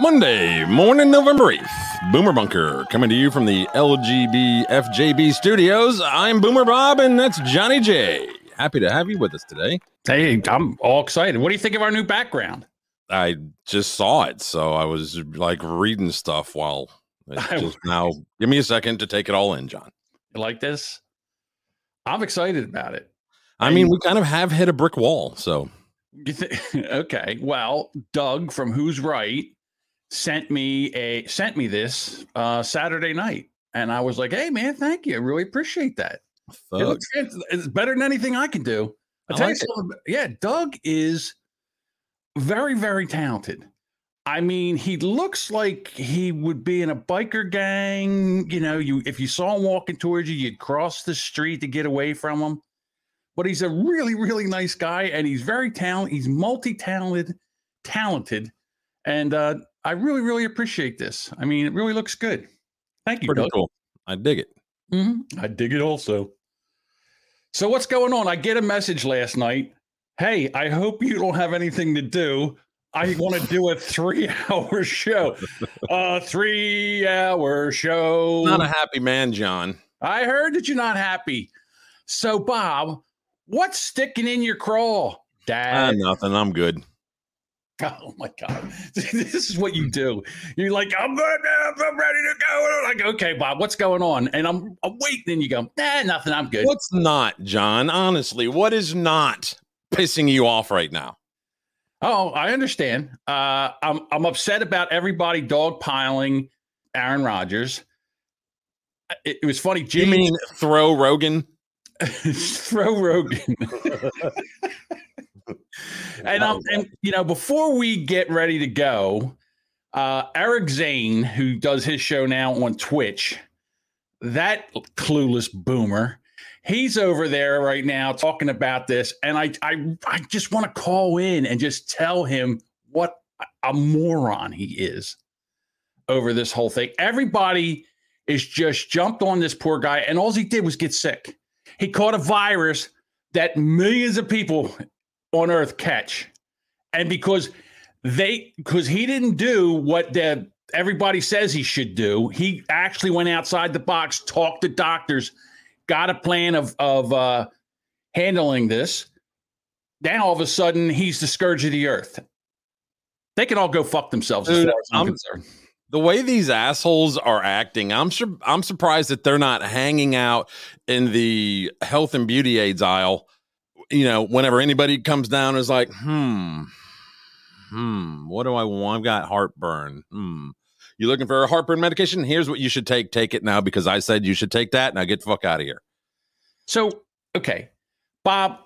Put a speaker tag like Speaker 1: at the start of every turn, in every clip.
Speaker 1: Monday morning, November 8th. Boomer Bunker coming to you from the LGBFJB studios. I'm Boomer Bob, and that's Johnny J. Happy to have you with us today.
Speaker 2: Hey, I'm all excited. What do you think of our new background?
Speaker 1: I just saw it, so I was like reading stuff while just now. Give me a second to take it all in, John.
Speaker 2: You like this? I'm excited about it.
Speaker 1: I mean, we kind of have hit a brick wall, so.
Speaker 2: Th- okay. Well, Doug from Who's Right sent me a sent me this uh, Saturday night, and I was like, "Hey, man, thank you. I really appreciate that. It looks, it's better than anything I can do." I tell like you something. Yeah, Doug is very, very talented. I mean, he looks like he would be in a biker gang. You know, you if you saw him walking towards you, you'd cross the street to get away from him. But he's a really, really nice guy, and he's very talented. He's multi-talented, talented, and uh, I really, really appreciate this. I mean, it really looks good. Thank you.
Speaker 1: Pretty Doug. cool. I dig it.
Speaker 2: Mm-hmm. I dig it also. So what's going on? I get a message last night. Hey, I hope you don't have anything to do. I want to do a three-hour show. A three-hour show.
Speaker 1: Not a happy man, John.
Speaker 2: I heard that you're not happy. So, Bob, what's sticking in your craw, Dad?
Speaker 1: Uh, nothing. I'm good.
Speaker 2: Oh my god, this is what you do. You're like, I'm good, I'm ready to go. I'm like, okay, Bob, what's going on? And I'm, I'm waiting, and you go, nah, nothing. I'm good.
Speaker 1: What's not, John? Honestly, what is not pissing you off right now?
Speaker 2: Oh, I understand. Uh, I'm I'm upset about everybody dogpiling Aaron Rodgers. It, it was funny.
Speaker 1: Jimmy, you mean throw Rogan?
Speaker 2: throw Rogan. and um, and you know, before we get ready to go, uh, Eric Zane, who does his show now on Twitch, that clueless boomer, he's over there right now talking about this, and I I I just want to call in and just tell him what a moron he is over this whole thing. Everybody is just jumped on this poor guy, and all he did was get sick. He caught a virus that millions of people on earth catch. And because they because he didn't do what the everybody says he should do, he actually went outside the box, talked to doctors, got a plan of of uh, handling this. Then all of a sudden, he's the scourge of the earth. They can all go fuck themselves. Dude, as as I'm, I'm concerned
Speaker 1: the way these assholes are acting, I'm sure I'm surprised that they're not hanging out in the health and beauty aids aisle you know, whenever anybody comes down is like, hmm, hmm, what do I want? I've got heartburn. Hmm. You looking for a heartburn medication? Here's what you should take. Take it now because I said you should take that. Now get the fuck out of here.
Speaker 2: So, okay, Bob,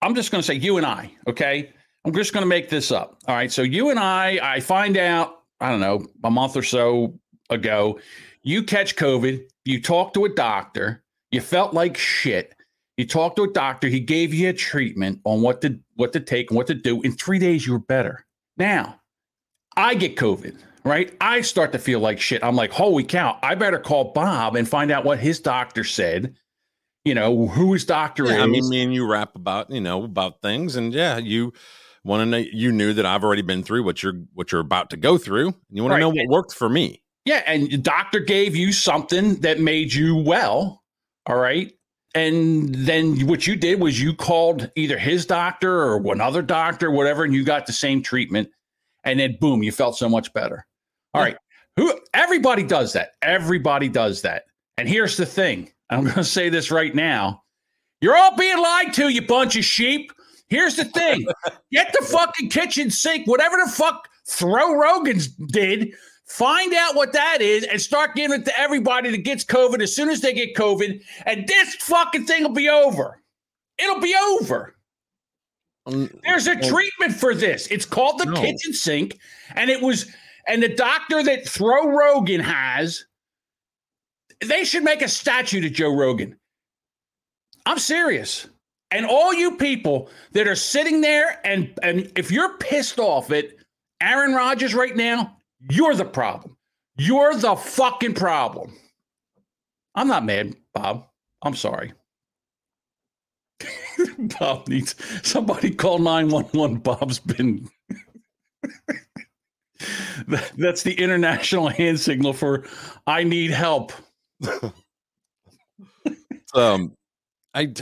Speaker 2: I'm just going to say you and I, okay? I'm just going to make this up. All right. So you and I, I find out, I don't know, a month or so ago, you catch COVID, you talk to a doctor, you felt like shit you talked to a doctor. He gave you a treatment on what to what to take and what to do. In three days, you were better. Now, I get COVID, right? I start to feel like shit. I'm like, holy cow! I better call Bob and find out what his doctor said. You know who his doctor
Speaker 1: yeah,
Speaker 2: is.
Speaker 1: I mean, me and you rap about you know about things, and yeah, you want to know. You knew that I've already been through what you're what you're about to go through. And you want right. to know what worked for me.
Speaker 2: Yeah, and the doctor gave you something that made you well. All right and then what you did was you called either his doctor or another doctor, whatever, and you got the same treatment. And then boom, you felt so much better. All yeah. right. Who everybody does that. Everybody does that. And here's the thing. I'm going to say this right now. You're all being lied to, you bunch of sheep. Here's the thing. Get the fucking kitchen sink, whatever the fuck Throw Rogan's did Find out what that is and start giving it to everybody that gets COVID as soon as they get COVID. And this fucking thing will be over. It'll be over. Um, There's a treatment for this. It's called the no. kitchen sink. And it was, and the doctor that Throw Rogan has, they should make a statue to Joe Rogan. I'm serious. And all you people that are sitting there and and if you're pissed off at Aaron Rodgers right now, you're the problem. You're the fucking problem. I'm not mad, Bob. I'm sorry. Bob needs somebody call 911. Bob's been That's the international hand signal for I need help.
Speaker 1: um, I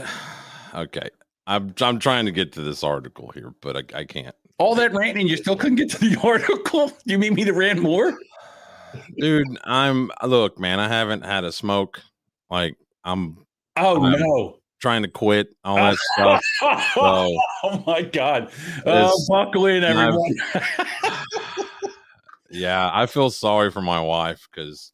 Speaker 1: okay. I'm I'm trying to get to this article here, but I, I can't.
Speaker 2: All that ranting, you still couldn't get to the article. You mean me to rant more?
Speaker 1: Dude, I'm look, man. I haven't had a smoke. Like I'm.
Speaker 2: Oh
Speaker 1: I'm
Speaker 2: no!
Speaker 1: Trying to quit all that stuff. So,
Speaker 2: oh my god! Oh, buckle in, everyone.
Speaker 1: yeah, I feel sorry for my wife because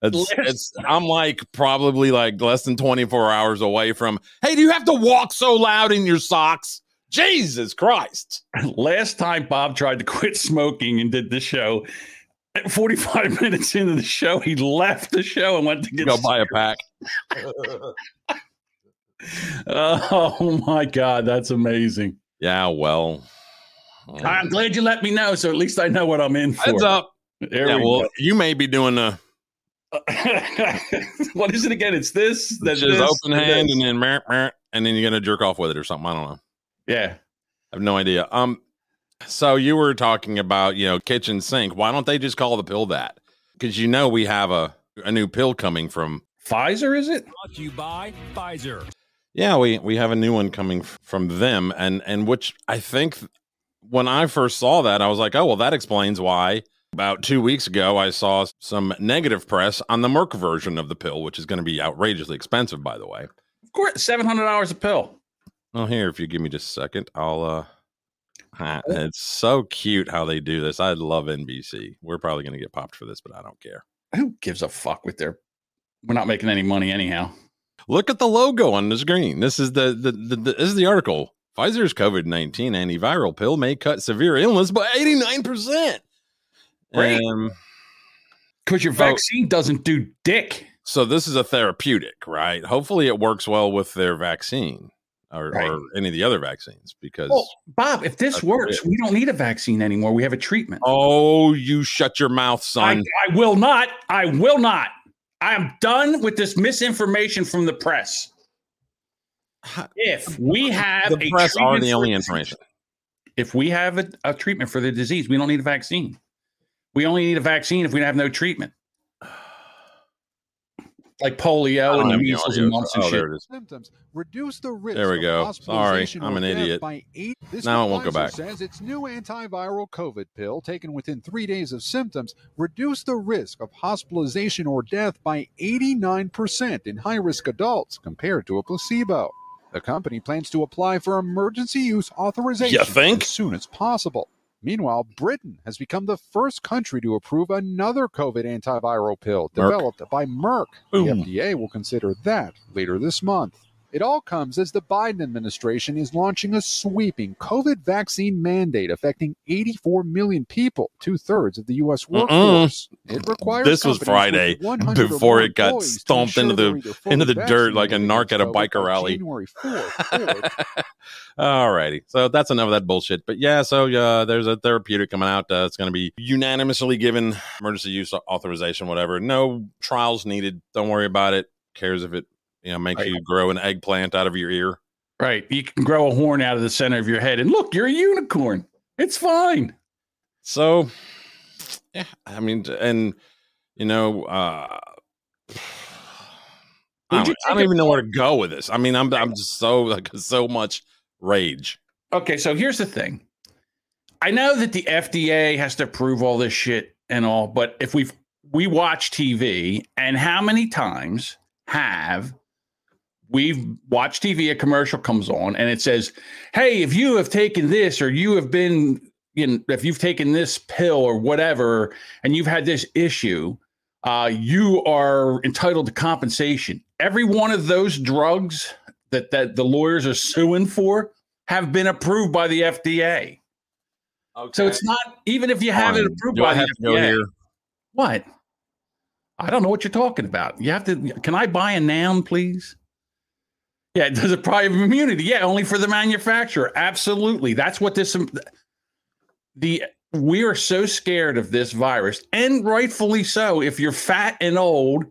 Speaker 1: it's, it's I'm like probably like less than 24 hours away from. Hey, do you have to walk so loud in your socks? Jesus Christ!
Speaker 2: Last time Bob tried to quit smoking and did the show, 45 minutes into the show, he left the show and went to get
Speaker 1: go buy a pack.
Speaker 2: oh my god, that's amazing.
Speaker 1: Yeah, well,
Speaker 2: I'm glad you let me know, so at least I know what I'm in for.
Speaker 1: Heads up.
Speaker 2: There
Speaker 1: yeah,
Speaker 2: we
Speaker 1: well,
Speaker 2: go.
Speaker 1: you may be doing a
Speaker 2: what is it again? It's this, That's
Speaker 1: just
Speaker 2: this,
Speaker 1: open hand
Speaker 2: this.
Speaker 1: and then meh, meh, and then you're gonna jerk off with it or something. I don't know.
Speaker 2: Yeah.
Speaker 1: I have no idea. Um, so you were talking about you know kitchen sink. Why don't they just call the pill that? Because you know we have a a new pill coming from.
Speaker 2: Pfizer, is it?
Speaker 3: Brought to you by Pfizer.
Speaker 1: Yeah, we we have a new one coming f- from them, and and which I think when I first saw that, I was like, oh well, that explains why. About two weeks ago, I saw some negative press on the Merck version of the pill, which is going to be outrageously expensive, by the way.
Speaker 2: Of course, seven hundred dollars a pill.
Speaker 1: Well, here, if you give me just a second, I'll. uh It's so cute how they do this. I love NBC. We're probably going to get popped for this, but I don't care.
Speaker 2: Who gives a fuck with their? We're not making any money anyhow.
Speaker 1: Look at the logo on the screen. This is the the, the, the this is the article. Pfizer's COVID nineteen antiviral pill may cut severe illness by eighty nine percent. Um,
Speaker 2: Because your
Speaker 1: Oh.
Speaker 2: vaccine doesn't do dick.
Speaker 1: so this is a therapeutic, right? Hopefully, it works well with their vaccine or,
Speaker 2: Right.
Speaker 1: or any of the other vaccines because.
Speaker 2: Well, Bob, if this works, we don't need a vaccine anymore. We have a treatment.
Speaker 1: Oh, you shut your mouth, son.
Speaker 2: I will not. I will not. I am done with this misinformation from the press. If we have
Speaker 1: the
Speaker 2: a
Speaker 1: press are the only information.
Speaker 2: If we have a, a treatment for the disease, we don't need a vaccine. We only need a vaccine if we have no treatment, like
Speaker 1: I
Speaker 2: polio
Speaker 1: don't
Speaker 2: and
Speaker 1: have any
Speaker 2: measles
Speaker 1: idea.
Speaker 2: and mumps and
Speaker 1: Oh,
Speaker 2: shit.
Speaker 1: there it is.
Speaker 4: symptoms reduce the risk
Speaker 1: There we
Speaker 4: of
Speaker 1: go.
Speaker 4: hospitalization
Speaker 1: Sorry, I'm
Speaker 4: or
Speaker 1: an
Speaker 4: death
Speaker 1: idiot.
Speaker 4: by eight. This
Speaker 1: Now
Speaker 4: is
Speaker 1: it won't go
Speaker 4: Pfizer
Speaker 1: back.
Speaker 4: says its new antiviral COVID pill taken within three days of symptoms reduced the risk of hospitalization or death by 89% in high-risk adults compared to a placebo. The company plans to apply for emergency use authorization
Speaker 1: You think?
Speaker 4: as soon as possible. Meanwhile, Britain has become the first country to approve another COVID antiviral pill
Speaker 1: Merck.
Speaker 4: developed by Merck.
Speaker 1: Boom.
Speaker 4: The FDA will consider that later this month. It all comes as the Biden administration is launching a sweeping COVID vaccine mandate affecting 84 million people, two thirds of the U.S. workforce. It requires
Speaker 1: This was Friday,
Speaker 4: with 100 or
Speaker 1: before it got stomped into the-
Speaker 4: they're either fully
Speaker 1: into the dirt like a narc at a biker rally.
Speaker 4: January 4th or
Speaker 1: All righty. So that's enough of that bullshit. But yeah, so uh, there's a therapeutic coming out. Uh, it's going to be unanimously given emergency use authorization, whatever. No trials needed. Don't worry about it. Cares if it you know make
Speaker 2: Right.
Speaker 1: you grow an eggplant out of your ear.
Speaker 2: Right. You can grow a horn out of the center of your head and look, you're a unicorn. It's fine.
Speaker 1: So yeah, I mean, and you know, uh, I don't, I don't even know where to go with this. I mean, I'm I'm just so like so much rage.
Speaker 2: Okay, so here's the thing. I know that the FDA has to approve all this shit and all, but if we've we watch TV and how many times have we've watched TV, a commercial comes on and it says, Hey, if you have taken this or you have been, you know, if you've taken this pill or whatever, and you've had this issue, uh, you are entitled to compensation. Every one of those drugs that, that the lawyers are suing for have been approved by the FDA.
Speaker 1: Okay.
Speaker 2: So it's not even if you have it approved by
Speaker 1: I
Speaker 2: the FDA. What? I don't know what you're talking about. You have to. Can I buy a noun, please? Yeah, does it private immunity? Yeah, only for the manufacturer. Absolutely. That's what this. The we are so scared of this virus, and rightfully so. If you're fat and old,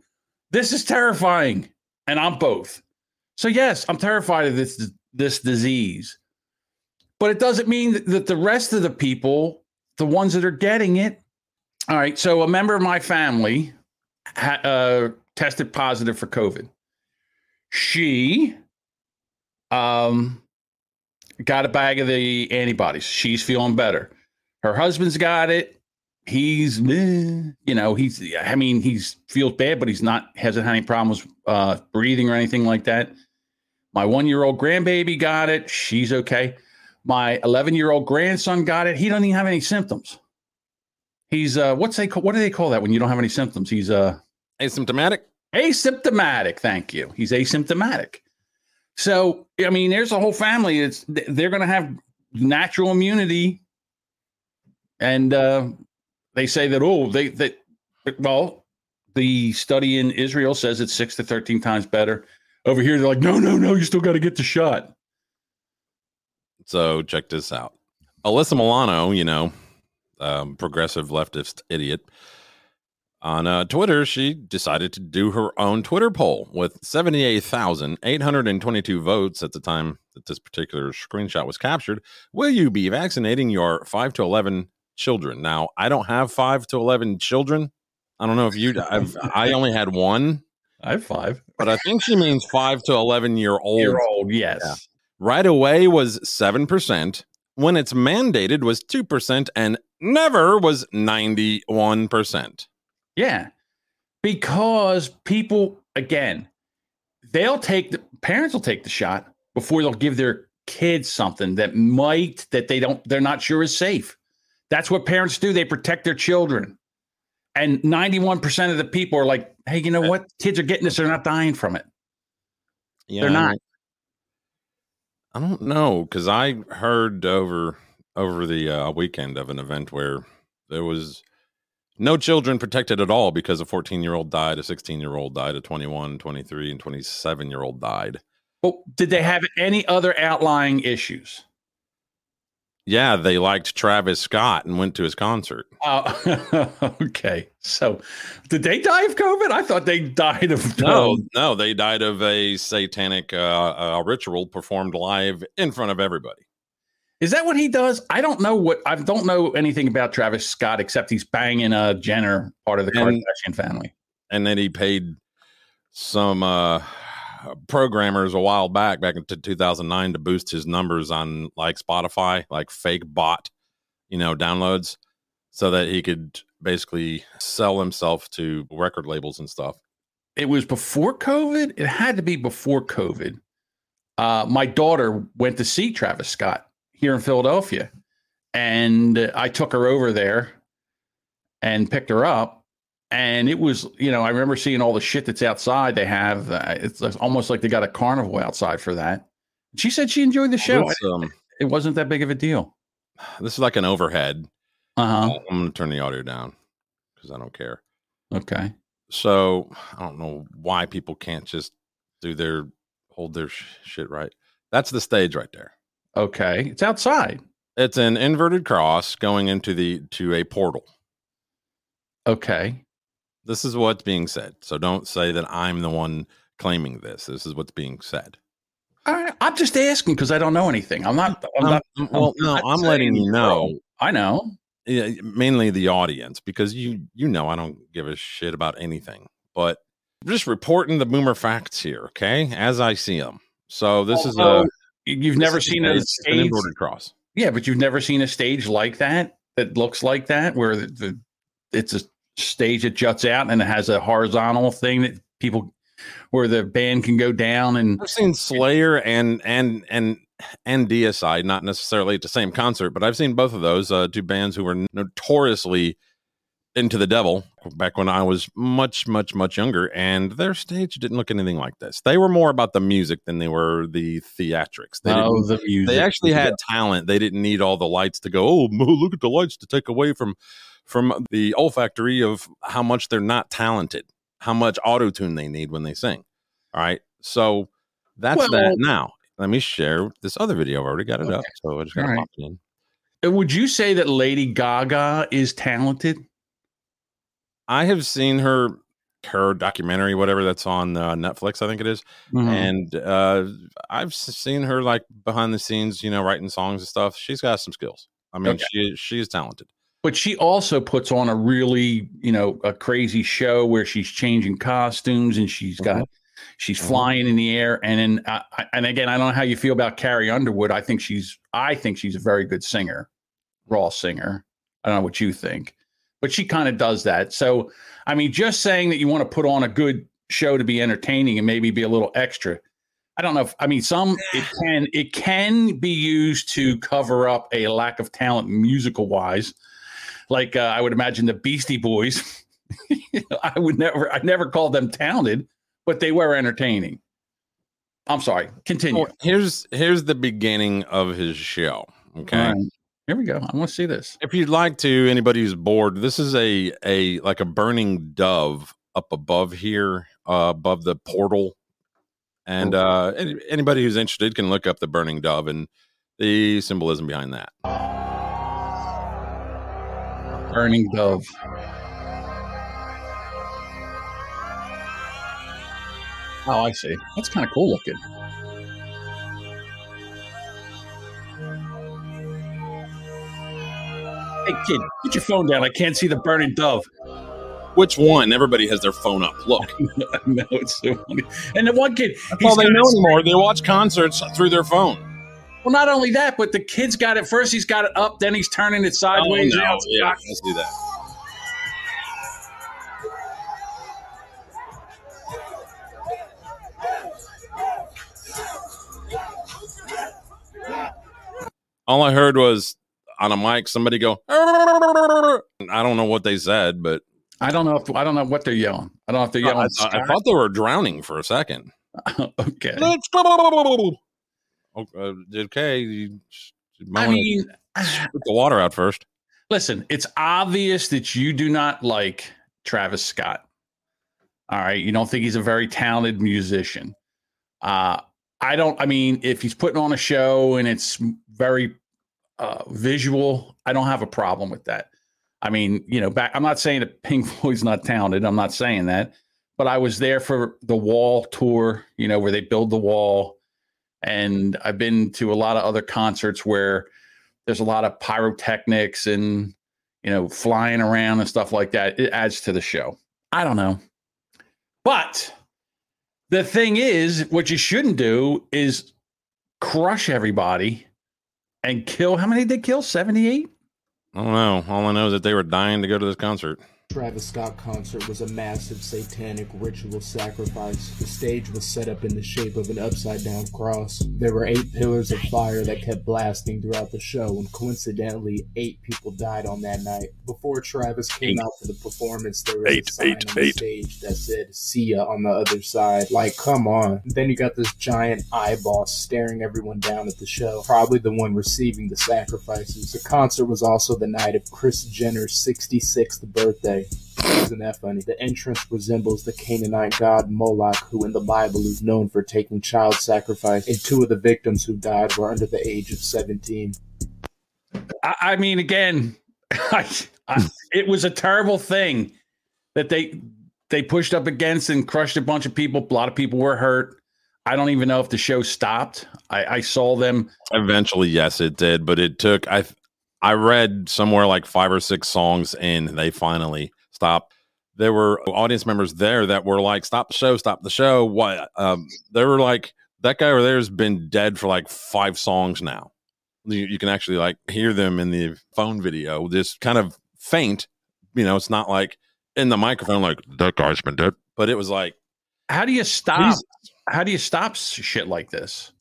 Speaker 2: this is terrifying, and I'm both. So yes, I'm terrified of this this disease, but it doesn't mean that- that the rest of the people, the ones that are getting it, All right. So a member of my family ha- uh, tested positive for COVID. She um, got a bag of the antibodies. She's feeling better. Her husband's got it. He's, eh, you know, he's, I mean, he's feels bad, but he's not, hasn't had any problems uh, breathing or anything like that. My one year old grandbaby got it. She's okay. My 11 year old grandson got it. He doesn't even have any symptoms. He's, uh, what's they call, what do they call that when you don't have any symptoms? He's, uh,
Speaker 1: Asymptomatic.
Speaker 2: asymptomatic. Thank you. He's asymptomatic. So, I mean, there's a whole family. It's they're going to have natural immunity, and uh, they say that oh, they that well, the study in Israel says it's six to thirteen times better. Over here, they're like, no, no, no, you still got to get the shot.
Speaker 1: So check this out. Alyssa Milano, you know, um, progressive leftist idiot, on uh, Twitter, she decided to do her own Twitter poll with 78,822 votes at the time that this particular screenshot was captured. Will you be vaccinating your 5 to 11 children? Now, I don't have 5 to 11 children. I don't know if you I've I only had one,
Speaker 2: I have five
Speaker 1: but I think she means 5 to 11 year old.
Speaker 2: year old. Yes.
Speaker 1: Yeah. Right away was 7%. When it's mandated was 2% and never was 91%.
Speaker 2: Yeah. Because people, again, they'll take the parents will take the shot before they'll give their kids something that might, that they don't, they're not sure is safe. That's what parents do. They protect their children. And 91% of the people are like, hey, you know what? Kids are getting this. They're not dying from it.
Speaker 1: Yeah,
Speaker 2: They're not.
Speaker 1: I don't know because I heard over over the uh, weekend of an event where there was no children protected at all because a 14 year old died, a 16 year old died, a 21, 23, and 27 year old died.
Speaker 2: But did they have any other outlying issues?
Speaker 1: Yeah, they liked Travis Scott and went to his concert.
Speaker 2: Uh, okay. So did they die of COVID? I thought they died of
Speaker 1: No,
Speaker 2: um,
Speaker 1: no, they died of a satanic uh, uh, ritual performed live in front of everybody.
Speaker 2: Is that what he does? I don't know what I don't know anything about Travis Scott except he's banging a Jenner, part of the
Speaker 1: And-
Speaker 2: Kardashian family.
Speaker 1: and then he paid some uh programmers a while back back into 2009 to boost his numbers on like spotify like fake bot you know downloads so that he could basically sell himself to record labels and stuff
Speaker 2: It was before COVID. It had to be before COVID. Uh, my daughter went to see Travis Scott here in Philadelphia, and I took her over there and picked her up. And it was, you know, I remember seeing all the shit that's outside. They have uh, it's almost like they got a carnival outside for that. She said she enjoyed the show.
Speaker 1: Um,
Speaker 2: It wasn't that big of a deal.
Speaker 1: this is like an overhead
Speaker 2: Uh huh.
Speaker 1: i'm gonna turn the audio down because i don't care
Speaker 2: Okay.
Speaker 1: so i don't know why people can't just do their hold their sh- shit right that's the stage right there
Speaker 2: Okay. It's outside.
Speaker 1: It's an inverted cross going into the to a portal.
Speaker 2: Okay.
Speaker 1: This is what's being said. So don't say that I'm the one claiming this. This is what's being said.
Speaker 2: Right. I'm just asking because I don't know anything. I'm not. I'm
Speaker 1: Um,
Speaker 2: not
Speaker 1: well,
Speaker 2: I'm
Speaker 1: no,
Speaker 2: not
Speaker 1: I'm letting you know,
Speaker 2: wrong. I know.
Speaker 1: yeah, mainly the audience, because you you know I don't give a shit about anything. But just reporting the boomer facts here, okay, as I see them. So this is a
Speaker 2: Although You've never
Speaker 1: this is
Speaker 2: seen a
Speaker 1: it's an
Speaker 2: stage.
Speaker 1: inverted cross.
Speaker 2: Yeah, but you've never seen a stage like that that looks like that, where the, the it's a stage that juts out and it has a horizontal thing that people where the band can go down and
Speaker 1: I've seen Slayer and and and and Deicide, not necessarily at the same concert, but I've seen both of those uh, two bands who were notoriously into the devil back when I was much, much, much younger, and their stage didn't look anything like this. They were more about the music than they were the theatrics. They,
Speaker 2: oh, the music.
Speaker 1: they actually had talent. They didn't need all the lights to go. Oh, look at the lights to take away from from the olfactory of how much they're not talented, how much auto tune they need when they sing. All right, so that's
Speaker 2: Well-
Speaker 1: that. Now let me share this other video. I've already got it up, so I just got to
Speaker 2: right.
Speaker 1: pop it in.
Speaker 2: Uh, Would you say that Lady Gaga is talented?
Speaker 1: I have seen her her documentary, whatever that's on uh, Netflix, I think it is.
Speaker 2: Mhm.
Speaker 1: and uh, I've seen her like behind the scenes, you know, writing songs and stuff. She's got some skills. I mean,
Speaker 2: Okay.
Speaker 1: she she is talented.
Speaker 2: but she also puts on a really, you know, a crazy show where she's changing costumes and she's got
Speaker 1: Mhm.
Speaker 2: she's
Speaker 1: Mhm.
Speaker 2: flying in the air. And then, uh, and again, I don't know how you feel about Carrie Underwood. I think she's I think she's a very good singer, raw singer. I don't know what you think, but she kind of does that. So, I mean, just saying that you want to put on a good show to be entertaining and maybe be a little extra. I don't know if I mean some it can it can be used to cover up a lack of talent musical wise. Like uh, I would imagine the Beastie Boys. I would never I never called them talented, but they were entertaining. I'm sorry. Continue.
Speaker 1: Well, here's here's the beginning of his show. Okay.
Speaker 2: Right. Here we go. I want to see this.
Speaker 1: If you'd like to, anybody who's bored, this is a a like a burning dove up above here, uh, above the portal. And uh, any, anybody who's interested can look up the burning dove and the symbolism behind that.
Speaker 2: Burning Dove. Oh, I see. That's kind of cool looking. Hey, kid, put your phone down. I can't see the burning dove.
Speaker 1: Which one? Everybody has their phone up. Look,
Speaker 2: no, it's so funny. And the one kid,
Speaker 1: that's all they know anymore. They watch concerts through their phone.
Speaker 2: Well, not only that, but the kid's got it. First, he's got it up, then he's turning it oh, sideways.
Speaker 1: Oh, no. Yeah,
Speaker 2: cocked.
Speaker 1: let's do that. All I heard was on a mic somebody go. I don't know what they said, but
Speaker 2: I don't know if I don't know what they're yelling. I don't know if they're yelling.
Speaker 1: I- I thought they were drowning for a second.
Speaker 2: okay.
Speaker 1: Let's go. Okay, okay, you, you might
Speaker 2: I mean,
Speaker 1: spit the water out first.
Speaker 2: listen, it's obvious that you do not like Travis Scott. All right. You don't think he's a very talented musician. Uh, I don't, I mean, if he's putting on a show and it's very uh, visual, I don't have a problem with that. I mean, you know, back, I'm not saying that Pink Floyd's not talented. I'm not saying that, but I was there for the wall tour, you know, where they build the wall. And I've been to a lot of other concerts where there's a lot of pyrotechnics and you know flying around and stuff like that it adds to the show i don't know but the thing is what you shouldn't do is crush everybody and kill how many did they kill 78
Speaker 1: I don't know. All I know is that they were dying to go to this concert.
Speaker 5: Travis Scott concert was a massive satanic ritual sacrifice. The stage was set up in the shape of an upside down cross. There were eight pillars of fire that kept blasting throughout the show, and coincidentally, eight people died on that night. Before Travis came
Speaker 2: Eight.
Speaker 5: out for the performance, there was
Speaker 1: Eight,
Speaker 5: a sign
Speaker 1: eight,
Speaker 5: on the stage that said "See ya" on the other side. Like, come on. Then you got this giant eyeball staring everyone down at the show, probably the one receiving the sacrifices. The concert was also the night of Kris Jenner's 66th birthday. Isn't that funny? The entrance resembles the Canaanite god Moloch, who in the Bible is known for taking child sacrifice, and two of the victims who died were under the age of 17.
Speaker 2: i, I mean again I, I, it was a terrible thing that they they pushed up against and crushed a bunch of people a lot of people were hurt i don't even know if the show stopped i, I saw them
Speaker 1: Eventually, yes, it did, but it took. I I read somewhere like five or six songs in, they finally stopped. There were audience members there that were like, "Stop the show! Stop the show!" What? Um, they were like, "That guy over there has been dead for like five songs now." You, you can actually like hear them in the phone video, just kind of faint. You know, it's not like in the microphone, like that guy's been dead, but it was like
Speaker 2: how do you stop how do you stop shit like this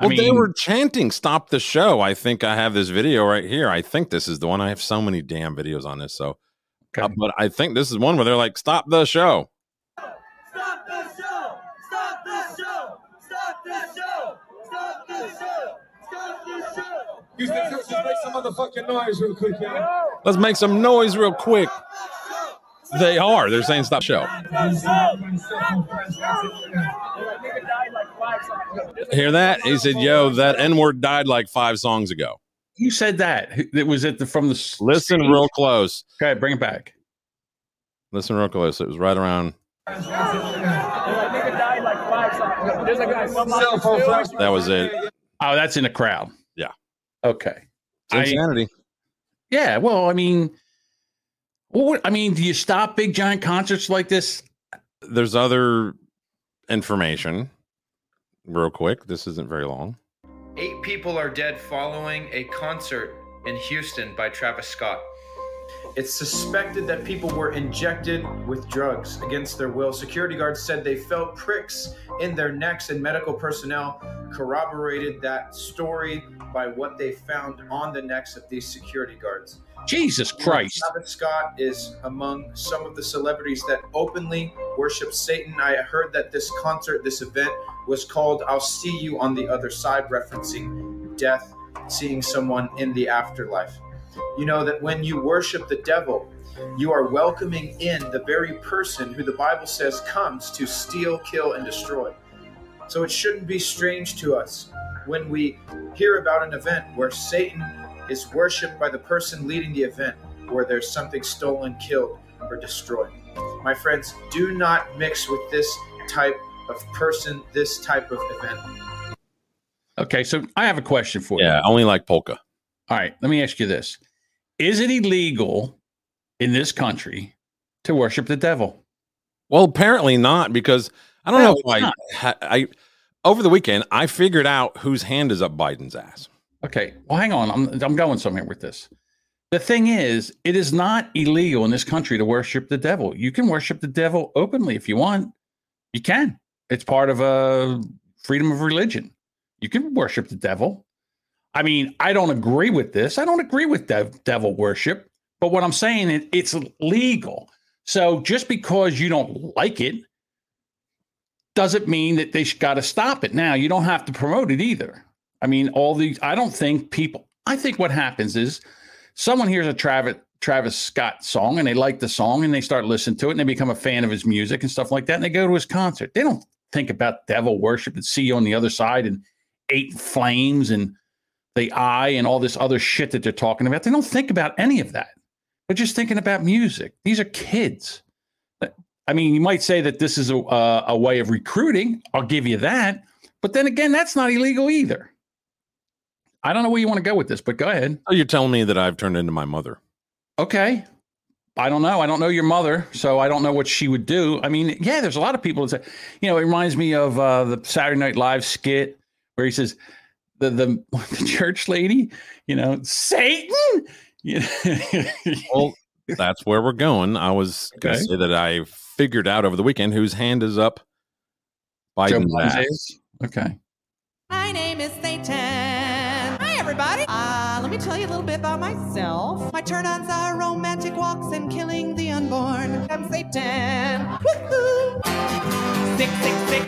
Speaker 1: Well, they were chanting "Stop the show." I think I have this video right here. I think this is the one. I have so many damn videos on this. So,
Speaker 2: Okay.
Speaker 1: uh, but I think this is one where they're like, "Stop the show."
Speaker 6: Stop the show! Stop the show! Stop the show! Stop the show! Stop the show!
Speaker 7: Houston, just make some motherfucking noise real quick, y'all.
Speaker 1: Let's make some noise real quick. They are. They're saying "Stop the show." Hear that? He said, "Yo, that N word died like five songs ago."
Speaker 2: you said that it was it the, from the
Speaker 1: Listen
Speaker 2: stage?
Speaker 1: real close.
Speaker 2: okay bring it back
Speaker 1: Listen real close. It was right around.
Speaker 7: Cell phone flash.
Speaker 1: That was it.
Speaker 2: oh that's in the crowd
Speaker 1: Yeah.
Speaker 2: okay
Speaker 1: It's
Speaker 2: I-
Speaker 1: insanity.
Speaker 2: Yeah. Well, I mean, what, I mean, do you stop big giant concerts like this?
Speaker 1: There's other information. Real quick, this isn't very long.
Speaker 8: Eight people are dead following a concert in Houston by Travis Scott. It's suspected that people were injected with drugs against their will. Security guards said they felt pricks in their necks, and medical personnel corroborated that story by what they found on the necks of these security guards.
Speaker 2: Jesus Christ.
Speaker 8: Travis Scott is among some of the celebrities that openly worship Satan. I heard that this concert, this event, was called I'll See You on the Other Side, referencing death, seeing someone in the afterlife. You know that when you worship the devil, you are welcoming in the very person who the Bible says comes to steal, kill, and destroy. So it shouldn't be strange to us when we hear about an event where Satan is worshiped by the person leading the event, where there's something stolen, killed, or destroyed. My friends, do not mix with this type of person, this type of event.
Speaker 2: Okay. So I have a question for
Speaker 1: Yeah,
Speaker 2: you.
Speaker 1: Yeah, only like polka.
Speaker 2: All right. Let me ask you this Is it illegal in this country to worship the devil?
Speaker 1: Well, apparently not because I don't
Speaker 2: No,
Speaker 1: know why I,
Speaker 2: it's not.
Speaker 1: ha- I over the weekend I figured out whose hand is up Biden's ass.
Speaker 2: Okay. Well, hang on. I'm, I'm going somewhere with this. The thing is, it is not illegal in this country to worship the devil. You can worship the devil openly if you want. You can. It's part of a freedom of religion. You can worship the devil. I mean, I don't agree with this. I don't agree with dev- devil worship. But what I'm saying is it's legal. So just because you don't like it doesn't mean that they got to stop it. Now, you don't have to promote it either. I mean, all these, I don't think people, I think what happens is someone hears a Travis, Travis Scott song and they like the song and they start listening to it and they become a fan of his music and stuff like that. And they go to his concert. They don't think about devil worship and see you on the other side and eight flames and the eye and all this other shit that they're talking about. They don't think about any of that. They're just thinking about music. These are kids. I mean, you might say that this is a, a way of recruiting. I'll give you that. But then again, that's not illegal either. I don't know where you want to go with this, but go ahead.
Speaker 1: Oh, you're telling me that I've turned into my mother.
Speaker 2: Okay. I don't know. I don't know your mother, so I don't know what she would do. I mean, yeah, there's a lot of people that say, you know, it reminds me of uh, the Saturday Night Live skit where he says, the the, the church lady, you know, Satan. You know?
Speaker 1: Well, that's where we're going. I was going to say that I figured out over the weekend whose hand is up
Speaker 2: Joe
Speaker 1: Biden's
Speaker 2: Biden's
Speaker 1: ass.
Speaker 2: ass? Okay.
Speaker 9: My name is Satan. Hi, everybody. Uh, let me tell you a little bit about myself. My turn ons are romantic walks and killing the unborn. I'm Satan. Woohoo! Six, six, six.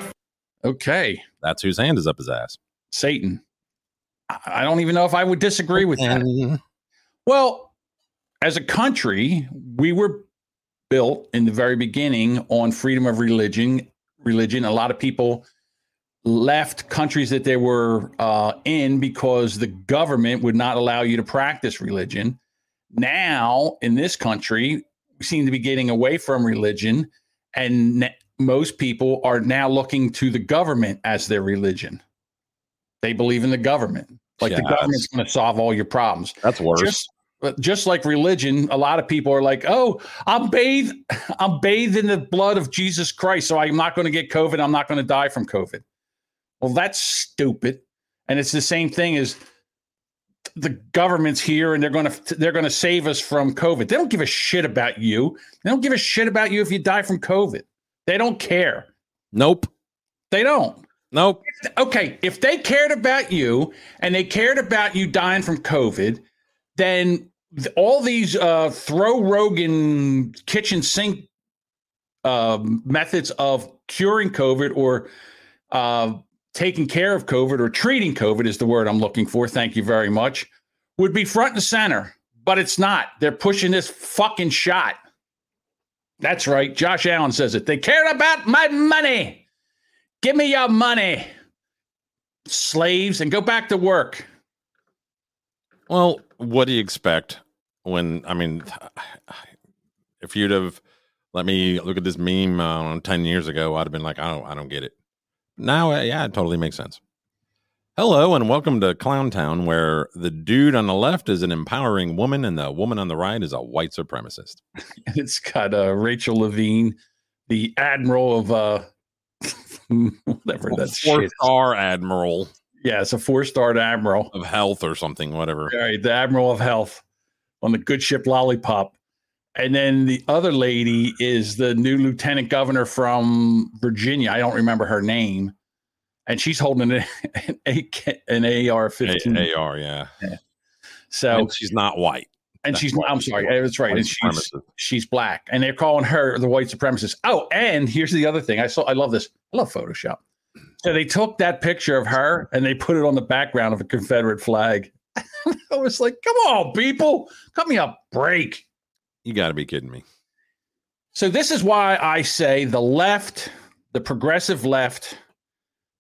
Speaker 2: Okay.
Speaker 1: That's whose hand is up his ass.
Speaker 2: Satan. I I don't even know if I would disagree with that. Well, as a country, we were built in the very beginning on freedom of religion. Religion. A lot of people left countries that they were uh, in because the government would not allow you to practice religion. Now, in this country, we seem to be getting away from religion, and ne- most people are now looking to the government as their religion. They believe in the government, like the government's going to solve all your problems
Speaker 1: that's worse.
Speaker 2: just but just like religion, a lot of people are like, "Oh, I'm bathed, I'm bathed in the blood of Jesus Christ, so I'm not going to get COVID. I'm not going to die from COVID." Well, that's stupid, and it's the same thing as the government's here and they're going to they're going to save us from COVID. They don't give a shit about you. They don't give a shit about you if you die from COVID. They don't care.
Speaker 1: nope.
Speaker 2: They don't
Speaker 1: Nope.
Speaker 2: okay, if they cared about you and they cared about you dying from COVID, then all these uh, throw Rogan kitchen sink uh, methods of curing COVID or uh, taking care of COVID or treating COVID is the word I'm looking for. Thank you very much. Would be front and center, but it's not. They're pushing this fucking shot. That's right. Josh Allen says it. They care about my money. Give me your money, slaves, and go back to work.
Speaker 1: Well, what do you expect when, I mean, if you'd have let me look at this meme uh, 10 years ago, I'd have been like, I don't, I don't get it. Now, uh, yeah, it totally makes sense. Hello and welcome to Clown Town, where the dude on the left is an empowering woman and the woman on the right is a white supremacist.
Speaker 2: And it's got uh, Rachel Levine, the admiral of uh, whatever that
Speaker 1: four star admiral
Speaker 2: Yeah, it's a four-star admiral.
Speaker 1: of health or something, whatever.
Speaker 2: All right, the admiral of health on the good ship Lollipop. And then the other lady is the new lieutenant governor from Virginia. I don't remember her name. And she's holding an, an, AK an AR 15.
Speaker 1: AR, yeah.
Speaker 2: So,
Speaker 1: And she's not white.
Speaker 2: and
Speaker 1: that's
Speaker 2: she's,
Speaker 1: why
Speaker 2: I'm sorry, that's right.
Speaker 1: White
Speaker 2: And she's, she's black. And they're calling her the white supremacist. Oh, and here's the other thing. I saw, I love this. I love Photoshop. So they took that picture of her and they put it on the background of a Confederate flag. I was like, come on, people, cut me a break.
Speaker 1: You got to be kidding me.
Speaker 2: So this is why I say the left, the progressive left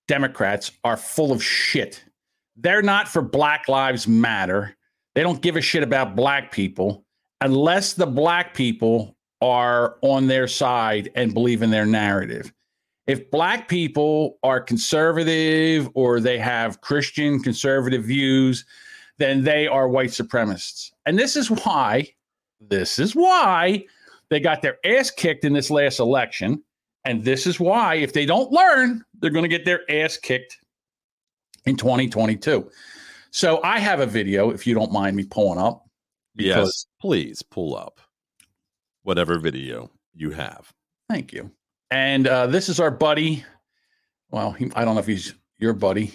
Speaker 2: Democrats are full of shit. They're not for Black Lives Matter. They don't give a shit about black people unless the black people are on their side and believe in their narrative. If black people are conservative or they have Christian conservative views, then they are white supremacists. And this is why, this is why they got their ass kicked in this last election. And this is why, if they don't learn, they're going to get their ass kicked in 2022. So I have a video, if you don't mind me pulling up.
Speaker 1: Yes. Please pull up whatever video you have.
Speaker 2: Thank you. And uh, this is our buddy. Well, he, I don't know if he's your buddy,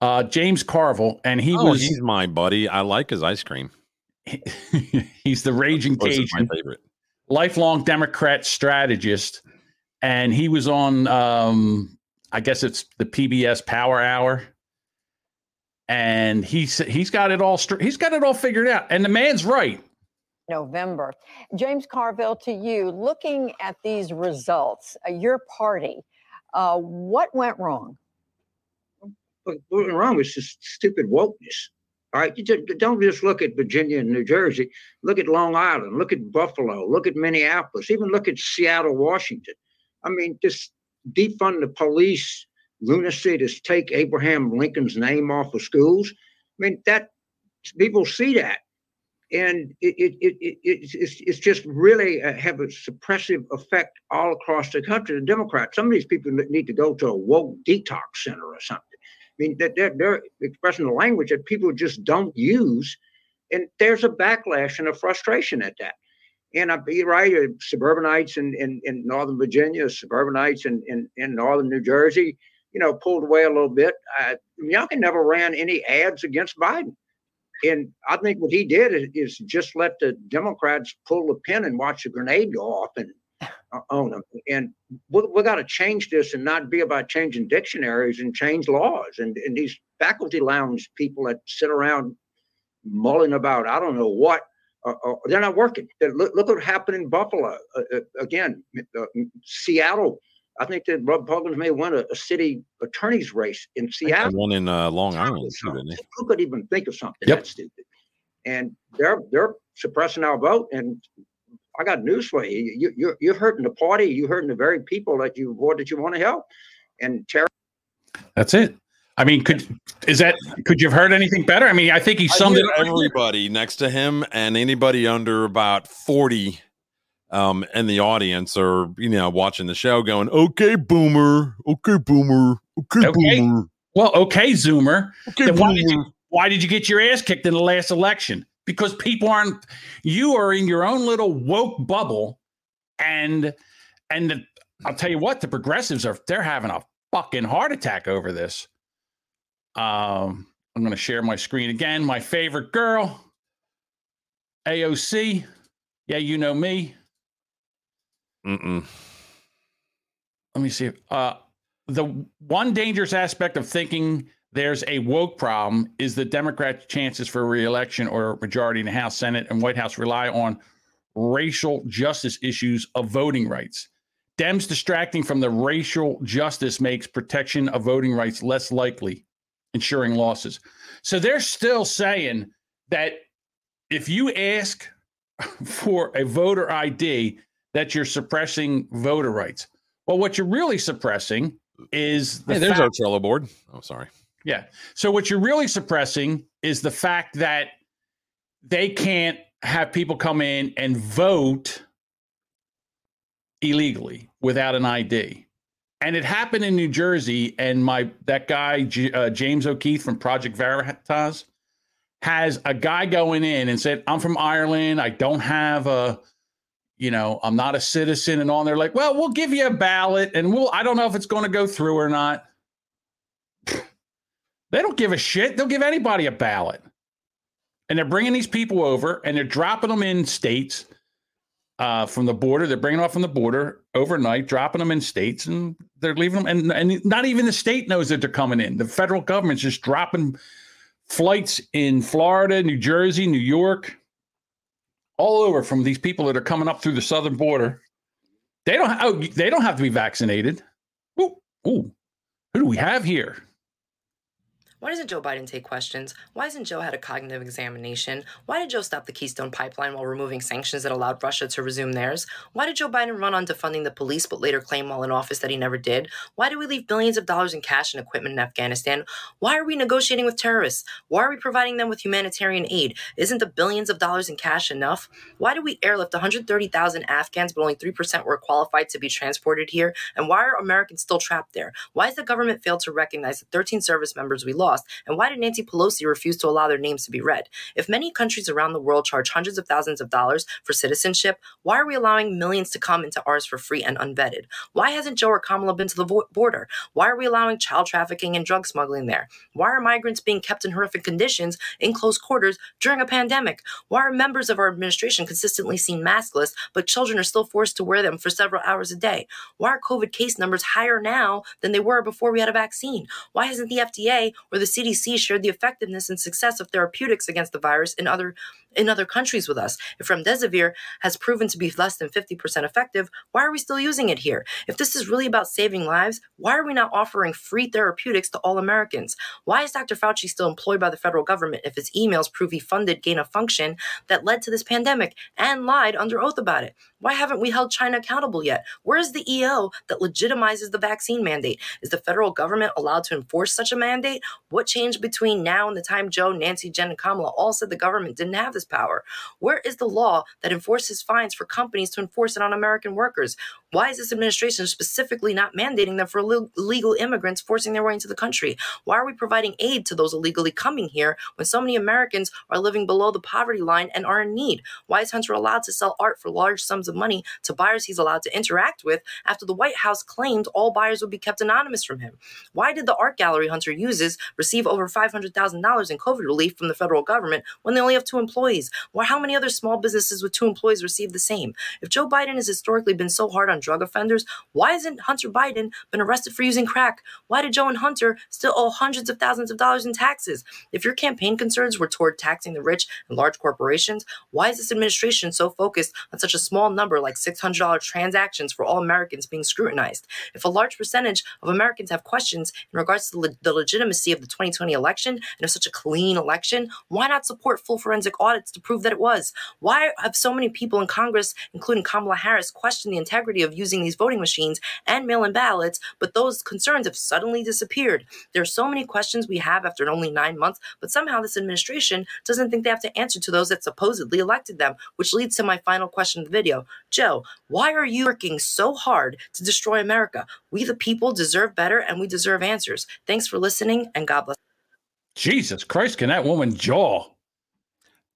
Speaker 2: uh, James Carville, and he
Speaker 1: oh,
Speaker 2: was
Speaker 1: he's my buddy. I like his ice cream.
Speaker 2: he's the raging
Speaker 1: Of my
Speaker 2: Cajun.
Speaker 1: favorite.
Speaker 2: lifelong Democrat strategist, and he was on, um, I guess it's the PBS Power Hour, and he's he's got it all str- he's got it all figured out, and the man's right.
Speaker 10: November. James Carville, to you, looking at these results, uh, your party, uh, what went wrong?
Speaker 11: what what went wrong was just stupid wokeness. All right, you ju- don't just look at Virginia and New Jersey. Look at Long Island. Look at Buffalo. Look at Minneapolis. Even look at Seattle, Washington. I mean, just defund the police, lunacy to take Abraham Lincoln's name off of schools. I mean, that people see that, and it it it, it it's, it's it's just really uh, have a suppressive effect all across the country. The Democrats, some of these people need to go to a woke detox center or something. I mean, they're, they're expressing the language that people just don't use, and there's a backlash and a frustration at that. And I'd be right, uh, suburbanites in, in, in Northern Virginia, suburbanites in, in, in Northern New Jersey, you know, pulled away a little bit. Uh, Youngkin never ran any ads against Biden. And I think what he did is, is just let the Democrats pull the pin and watch the grenade go off and own them. And we, we got to change this and not be about changing dictionaries and change laws. And, and these faculty lounge people that sit around mulling about, I don't know what, uh, uh, they're not working. They- Look, look what happened in Buffalo. Uh, uh, again, uh, Seattle. I think that Republicans may win a, a city attorney's race in Seattle.
Speaker 1: one in uh, Long Island, too?
Speaker 11: Who could even think of something
Speaker 2: Yep.
Speaker 11: that stupid? And they're they're suppressing our vote. And I got news for you. you you're you're hurting the party. You're hurting the very people that you vote that you want to help. And Terry.
Speaker 2: That's it. I mean, could is that could you have heard anything better? I mean, I think he
Speaker 1: I
Speaker 2: summed it
Speaker 1: everybody next to him and anybody under about 40 um in the audience or you know watching the show going okay boomer okay boomer okay,
Speaker 2: Okay.
Speaker 1: boomer
Speaker 2: Well, okay, Zoomer.
Speaker 1: okay
Speaker 2: Then why did you why did you get your ass kicked in the last election? Because people aren't you are in your own little woke bubble, and and the, I'll tell you what, the progressives are they're having a fucking heart attack over this. Um, I'm gonna share my screen again. My favorite girl, AOC. Yeah, you know me.
Speaker 1: Mm-mm.
Speaker 2: let me see. Uh, the one dangerous aspect of thinking there's a woke problem is the Democrats' chances for reelection or majority in the House, Senate, and White House rely on racial justice issues of voting rights. Dems distracting from the racial justice makes protection of voting rights less likely, ensuring losses. So they're still saying that if you ask for a voter ID, that you're suppressing voter rights. Well, what you're really suppressing is the
Speaker 1: Hey, there's
Speaker 2: fact-
Speaker 1: our Trello board. Oh, sorry.
Speaker 2: Yeah. So what you're really suppressing is the fact that they can't have people come in and vote illegally without an ID. And it happened in New Jersey, and my that guy J- uh, James O'Keefe from Project Veritas has a guy going in and said, "I'm from Ireland. I don't have a, you know, I'm not a citizen." And. And they're like, "Well, we'll give you a ballot, and we'll. I don't know if it's going to go through or not." They don't give a shit. They'll give anybody a ballot. And they're bringing these people over and they're dropping them in states uh, from the border. They're bringing them off from the border overnight, dropping them in states, and they're leaving them. And, and not even the state knows that they're coming in. The federal government's just dropping flights in Florida, New Jersey, New York, all over from these people that are coming up through the southern border. They don't. Oh, they don't have to be vaccinated. Ooh, ooh. Who do we have here?
Speaker 12: Why doesn't Joe Biden take questions? Why hasn't Joe had a cognitive examination? Why did Joe stop the Keystone pipeline while removing sanctions that allowed Russia to resume theirs? Why did Joe Biden run on defunding the police but later claim while in office that he never did? Why did we leave billions of dollars in cash and equipment in Afghanistan? Why are we negotiating with terrorists? Why are we providing them with humanitarian aid? Isn't the billions of dollars in cash enough? Why did we airlift 130,000 Afghans but only 3% were qualified to be transported here? And why are Americans still trapped there? Why has the government failed to recognize the 13 service members we lost? And why did Nancy Pelosi refuse to allow their names to be read? If many countries around the world charge hundreds of thousands of dollars for citizenship, why are we allowing millions to come into ours for free and unvetted? Why hasn't Joe or Kamala been to the vo- border? Why are we allowing child trafficking and drug smuggling there? Why are migrants being kept in horrific conditions in close quarters during a pandemic? Why are members of our administration consistently seen maskless, but children are still forced to wear them for several hours a day? Why are COVID case numbers higher now than they were before we had a vaccine? Why hasn't the FDA or the CDC shared the effectiveness and success of therapeutics against the virus in other in other countries with us. If remdesivir has proven to be less than 50% effective, why are we still using it here? If this is really about saving lives, why are we not offering free therapeutics to all Americans? Why is Dr. Fauci still employed by the federal government if his emails prove he funded gain of function that led to this pandemic and lied under oath about it? Why haven't we held China accountable yet? Where is the EO that legitimizes the vaccine mandate? Is the federal government allowed to enforce such a mandate? What changed between now and the time Joe, Nancy, Jen, and Kamala all said the government didn't have this power? Where is the law that enforces fines for companies to enforce it on American workers? Why is this administration specifically not mandating them for illegal immigrants forcing their way into the country? Why are we providing aid to those illegally coming here when so many Americans are living below the poverty line and are in need? Why is Hunter allowed to sell art for large sums of money to buyers he's allowed to interact with after the White House claimed all buyers would be kept anonymous from him? Why did the art gallery Hunter uses receive over $500,000 in COVID relief from the federal government when they only have two employees? Why how many other small businesses with two employees receive the same? If Joe Biden has historically been so hard on drug offenders, why hasn't Hunter Biden been arrested for using crack? Why did Joe and Hunter still owe hundreds of thousands of dollars in taxes? If your campaign concerns were toward taxing the rich and large corporations, why is this administration so focused on such a small number like $600 transactions for all Americans being scrutinized? If a large percentage of Americans have questions in regards to the, le- the legitimacy of the 2020 election and of such a clean election, why not support full forensic audits to prove that it was? Why have so many people in Congress, including Kamala Harris, questioned the integrity of using these voting machines and mail in ballots, but those concerns have suddenly disappeared? There are so many questions we have after only nine months, but somehow this administration doesn't think they have to answer to those that supposedly elected them, which leads to my final question of the video. Joe, why are you working so hard to destroy America? We, the people, deserve better and we deserve answers. Thanks for listening and God bless.
Speaker 2: Jesus Christ, can that woman jaw?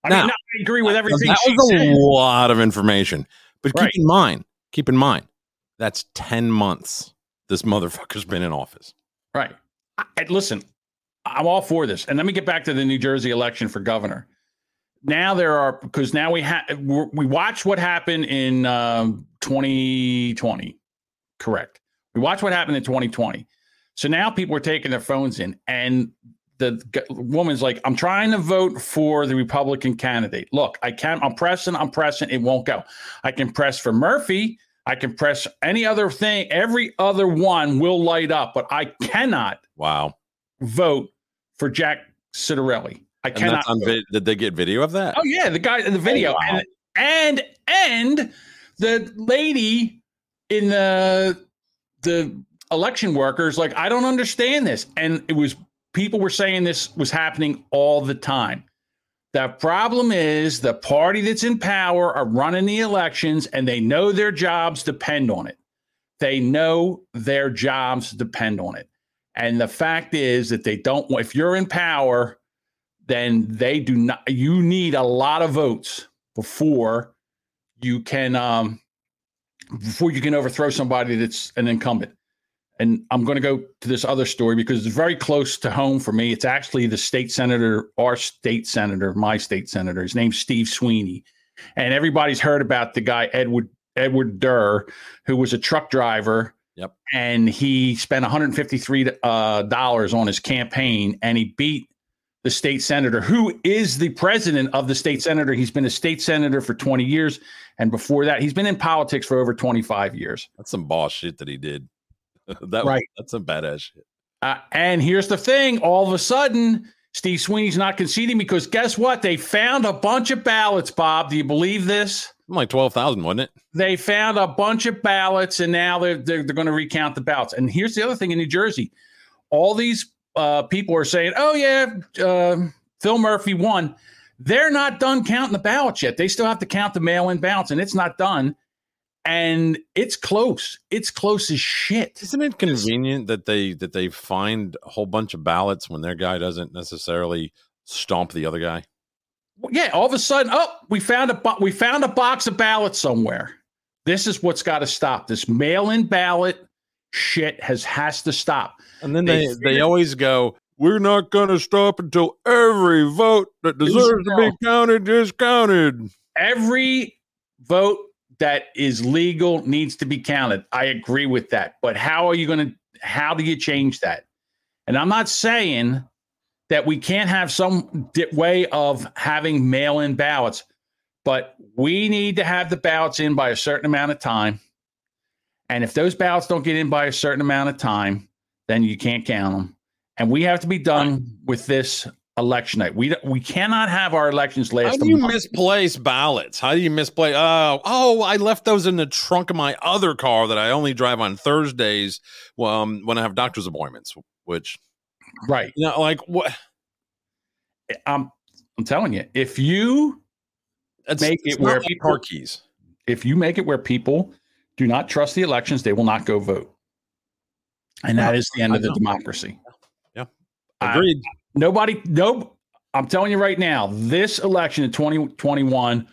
Speaker 2: I
Speaker 1: Now-
Speaker 2: mean, I agree with everything
Speaker 1: that was a
Speaker 2: said.
Speaker 1: lot of information. But
Speaker 2: Right.
Speaker 1: keep in mind, keep in mind, that's 10 months this motherfucker's been in office.
Speaker 2: Right. I, listen, I'm all for this. And let me get back to the New Jersey election for governor. Now there are because now we have we watched what happened in um, 2020. Correct. We watched what happened in 2020. So now people are taking their phones in, and the g- woman's like, "I'm trying to vote for the Republican candidate. Look, I can't. I'm pressing. I'm pressing. It won't go. I can press for Murphy. I can press any other thing. Every other one will light up, but I cannot
Speaker 1: Wow.
Speaker 2: vote for Jack Ciattarelli. I
Speaker 1: And
Speaker 2: cannot.
Speaker 1: vid- did they get video of that?
Speaker 2: Oh yeah, the guy in the oh, video,
Speaker 1: wow.
Speaker 2: and and and the lady in the the election workers like I don't understand this, and it was people were saying this was happening all the time. The problem is the party that's in power are running the elections and they know their jobs depend on it. They know their jobs depend on it. And the fact is that they don't, if you're in power, then they do not, you need a lot of votes before you can, um, before you can overthrow somebody that's an incumbent. And I'm going to go to this other story because it's very close to home for me. It's actually the state senator, our state senator, my state senator. His name's Steve Sweeney. And everybody's heard about the guy, Edward Edward Durr, who was a truck driver.
Speaker 1: Yep.
Speaker 2: And he spent 153 uh, dollars on his campaign and he beat the state senator, who is the president of the state senator. He's been a state senator for 20 years. And before that, he's been in politics for over 25 years.
Speaker 1: That's some boss shit that he did. that
Speaker 2: Right.
Speaker 1: That's some badass shit.
Speaker 2: Uh, and here's the thing all of a sudden, Steve Sweeney's not conceding because guess what? They found a bunch of ballots, Bob. Do you believe this?
Speaker 1: Like twelve thousand, wasn't it?
Speaker 2: They found a bunch of ballots and now they're, they're, they're going to recount the ballots. And here's the other thing in New Jersey all these uh, people are saying, oh, yeah, uh, Phil Murphy won. They're not done counting the ballots yet. They still have to count the mail in ballots, and it's not done. And it's close. It's close as shit.
Speaker 1: Isn't it convenient that they that they find a whole bunch of ballots when their guy doesn't necessarily stomp the other guy?
Speaker 2: yeah, all of a sudden, oh, we found a bo- we found a box of ballots somewhere. This is what's got to stop. This mail-in ballot shit has has to stop.
Speaker 1: And then they,
Speaker 2: figured-
Speaker 1: they always go, We're not gonna stop until every vote that deserves to be counted is counted.
Speaker 2: every vote that is legal needs to be counted. I agree with that. But how are you going to how do you change that? And I'm not saying that we can't have some di- way of having mail-in ballots, but we need to have the ballots in by a certain amount of time. And if those ballots don't get in by a certain amount of time, then you can't count them. And we have to be done with this election night. We we cannot have our elections last.
Speaker 1: How
Speaker 2: do
Speaker 1: you
Speaker 2: month.
Speaker 1: misplace ballots? How do you misplace? Oh, oh, I left those in the trunk of my other car that I only drive on Thursdays um, when I have doctor's appointments. Which,
Speaker 2: right?
Speaker 1: You know, like what?
Speaker 2: I'm I'm telling you, if you
Speaker 1: It's-
Speaker 2: make
Speaker 1: it's
Speaker 2: it where
Speaker 1: like
Speaker 2: people,
Speaker 1: car keys.
Speaker 2: if you make it where people do not trust the elections, they will not go vote, and that
Speaker 1: Yeah,
Speaker 2: the end
Speaker 1: I
Speaker 2: of the democracy.
Speaker 1: Yeah,
Speaker 2: I-
Speaker 1: agreed.
Speaker 2: Nobody, nope. I'm telling you right now, this election in 2021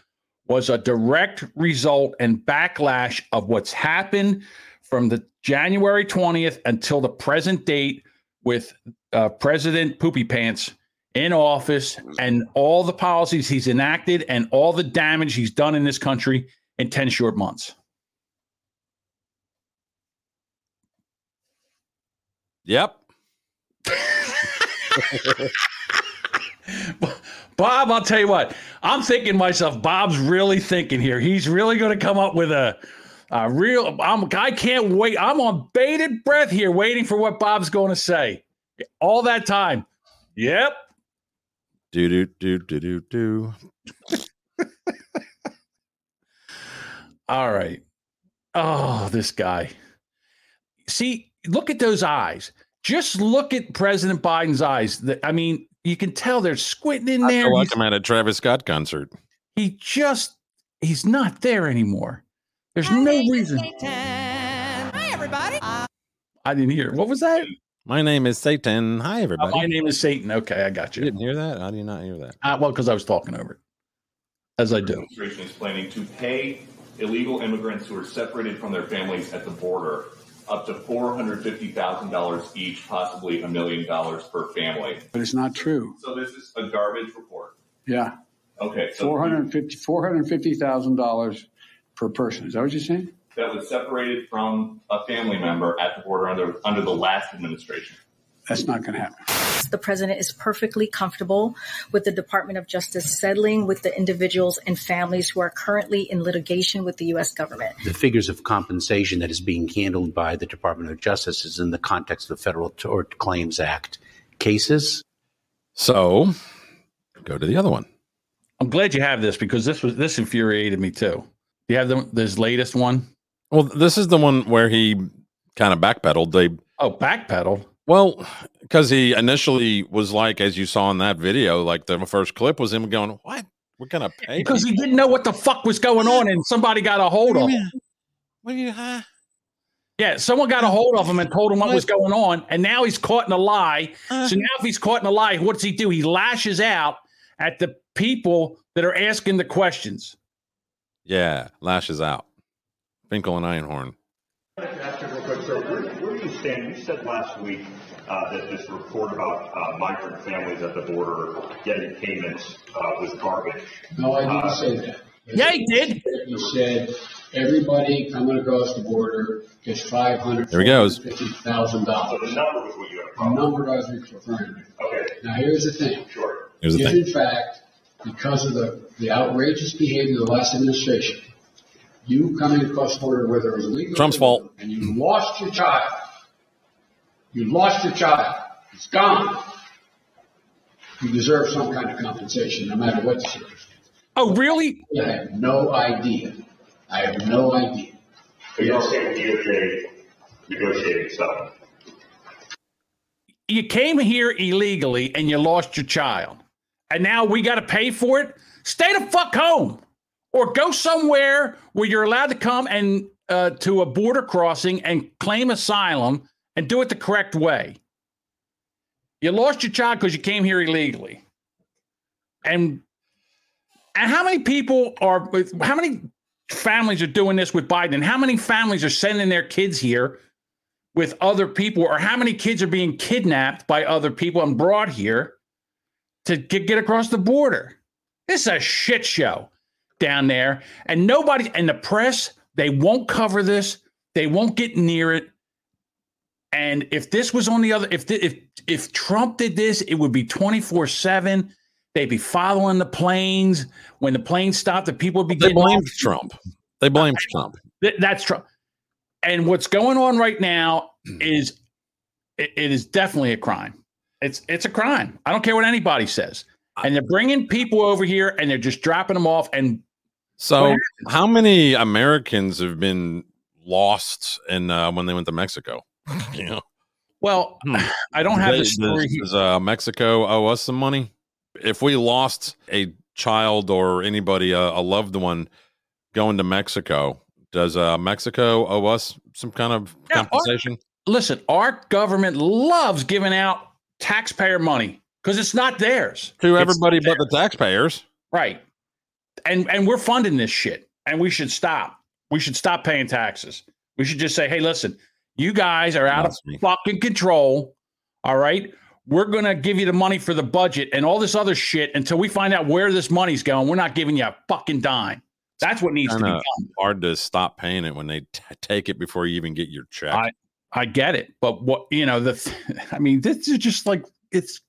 Speaker 2: was a direct result and backlash of what's happened from the January 20th until the present date with uh, President Poopy Pants in office and all the policies he's enacted and all the damage he's done in this country in 10 short months.
Speaker 1: Yep.
Speaker 2: Bob, I'll tell you what, I'm thinking to myself, Bob's really thinking here. He's really going to come up with a, a real, I'm, I can't wait. I'm on bated breath here, waiting for what Bob's going to say. All that time. Yep.
Speaker 1: Do do do do do do.
Speaker 2: All right. Oh, this guy. See, look at those eyes. Just look at President Biden's eyes. The- I mean, you can tell they're squinting in
Speaker 1: I
Speaker 2: there.
Speaker 1: feel like
Speaker 2: He's-
Speaker 1: I'm at a Travis Scott concert.
Speaker 2: he just, he's not there anymore. There's no reason.
Speaker 9: Hi, everybody.
Speaker 2: I didn't hear. What was that?
Speaker 1: My name is Satan. Hi,
Speaker 2: Uh,
Speaker 1: everybody.
Speaker 2: my name is Satan. Okay, I got
Speaker 1: you
Speaker 2: you.
Speaker 1: didn't hear that? How do you not hear that?
Speaker 2: Uh, well, because I was talking over it, as I do.
Speaker 13: administration is planning to pay illegal immigrants who are separated from their families at the border up to $450,000 each, possibly a million dollars per family.
Speaker 14: But it's not true.
Speaker 13: So this is a garbage report.
Speaker 14: Yeah.
Speaker 13: Okay, so
Speaker 14: Four hundred fifty, four hundred fifty thousand dollars per person. Is that what you're saying?
Speaker 13: that was separated from a family member at the border under, under the last administration.
Speaker 14: That's not going to happen.
Speaker 15: The president is perfectly comfortable with the Department of Justice settling with the individuals and families who are currently in litigation with the U.S. government.
Speaker 16: The figures of compensation that is being handled by the Department of Justice is in the context of the Federal Tort Claims Act cases.
Speaker 1: So, go to the other one.
Speaker 2: I'm glad you have this because this was this infuriated me too. You have the, this latest one.
Speaker 1: Well, this is the one where he kind of backpedaled. They
Speaker 2: Oh, backpedal.
Speaker 1: Well, because he initially was like, as you saw in that video, like the first clip was him going, "What? We're gonna pay?"
Speaker 2: because he didn't know what the fuck was going on, and somebody got a hold of him.
Speaker 1: What do you? Huh?
Speaker 2: Yeah, someone got a hold of him and told him what was going on, and now he's caught in a lie. So now, if he's caught in a lie, what does he do? He lashes out at the people that are asking the questions.
Speaker 1: Yeah, lashes out. Finkel and Einhorn.
Speaker 17: Ask you real quick, sir, where, where you said last week uh, that this report about uh, migrant families at the border getting payments uh, was garbage.
Speaker 14: No, I didn't
Speaker 17: Uh,
Speaker 14: say that.
Speaker 2: Yeah, he did.
Speaker 14: You said everybody coming across the border gets five hundred.
Speaker 1: There he goes.
Speaker 14: Fifty thousand dollars.
Speaker 17: So the number was what you had a
Speaker 14: The
Speaker 17: problem
Speaker 14: number I was referring to.
Speaker 17: Okay.
Speaker 14: Now, here's the thing.
Speaker 17: Sure.
Speaker 1: Here's the
Speaker 14: If
Speaker 1: thing.
Speaker 14: in fact, because of the, the outrageous behavior of the last administration, you coming across the border, whether it was illegal.
Speaker 1: Trump's fault.
Speaker 14: and you lost your child, you lost your child, it's gone. You deserve some kind of compensation, no matter what the circumstance.
Speaker 2: Oh, really?
Speaker 14: I have no idea. I have no idea.
Speaker 17: So you're saying DOJ negotiated settlement?
Speaker 2: You came here illegally and you lost your child, and now we got to pay for it. Stay the fuck home, or go somewhere where you're allowed to come and uh, to a border crossing and claim asylum and do it the correct way. You lost your child because you came here illegally, and and how many people are? How many families are doing this with Biden? And how many families are sending their kids here with other people, or how many kids are being kidnapped by other people and brought here to get, get across the border? This is a shit show down there, and nobody and the press they won't cover this. They won't get near it. And if this was on the other, if the, if if Trump did this, it would be twenty four seven. They'd be following the planes. When the planes stop, the people would be
Speaker 1: They
Speaker 2: getting
Speaker 1: blamed
Speaker 2: off.
Speaker 1: Trump. They blamed Trump.
Speaker 2: Th- that's Trump. And what's going on right now is it, it is definitely a crime. It's it's a crime. I don't care what anybody says. And they're bringing people over here and they're just dropping them off. And
Speaker 1: So, how many Americans have been lost in uh, when they went to Mexico? you know,
Speaker 2: well, I don't have
Speaker 1: They-
Speaker 2: the story
Speaker 1: Does, does, uh, Mexico owe us some money? If we lost a child or anybody, uh, a loved one, going to Mexico, does uh, Mexico owe us some kind of
Speaker 2: Yeah, our-
Speaker 1: compensation?
Speaker 2: Listen, our government loves giving out taxpayer money because it's not theirs.
Speaker 1: to
Speaker 2: It's
Speaker 1: everybody but the taxpayers.
Speaker 2: Right. And and we're funding this shit. And we should stop. We should stop paying taxes. We should just say, hey, listen, you guys are out of fucking control. All right. We're gonna give you the money for the budget and all this other shit until we find out where this money's going. We're not giving you a fucking dime. That's what needs to be done.
Speaker 1: hard to stop paying it when they t- take it before you even get your check.
Speaker 2: I I get it, but what you know, the I mean, this is just like it's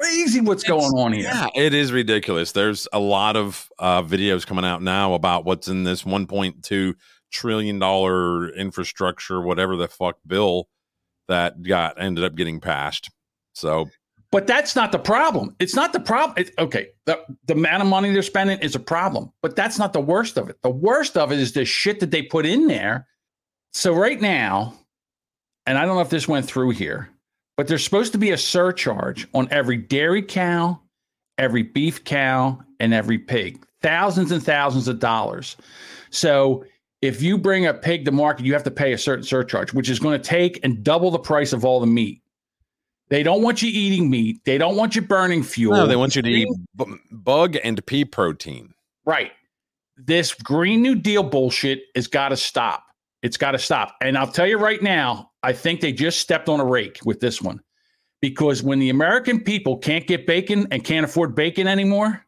Speaker 2: crazy what's going on here.
Speaker 1: Yeah, it is ridiculous. There's a lot of uh, videos coming out now about what's in this 1.2 trillion dollar infrastructure, whatever the fuck bill that got ended up getting passed. So
Speaker 2: But that's not the problem. It's not the problem. Okay, the, the amount of money they're spending is a problem, but that's not the worst of it. The worst of it is the shit that they put in there. So right now, and I don't know if this went through here, but there's supposed to be a surcharge on every dairy cow, every beef cow, and every pig. Thousands and thousands of dollars. So if you bring a pig to market, you have to pay a certain surcharge, which is going to take and double the price of all the meat. They don't want you eating meat. They don't want you burning fuel.
Speaker 1: no, they want you to eat bu- bug and pea protein.
Speaker 2: Right. This Green New Deal bullshit has got to stop. It's got to stop. And I'll tell you right now, I think they just stepped on a rake with this one. Because when the American people can't get bacon and can't afford bacon anymore,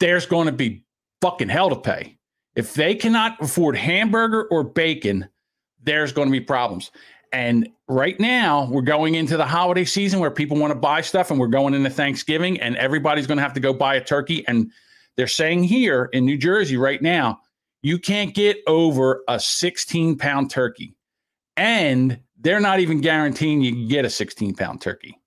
Speaker 2: there's going to be fucking hell to pay. If they cannot afford hamburger or bacon, there's going to be problems. And right now, we're going into the holiday season where people want to buy stuff, and we're going into Thanksgiving, and everybody's going to have to go buy a turkey. And they're saying here in New Jersey right now, you can't get over a 16 pound turkey. And they're not even guaranteeing you can get a 16 pound turkey.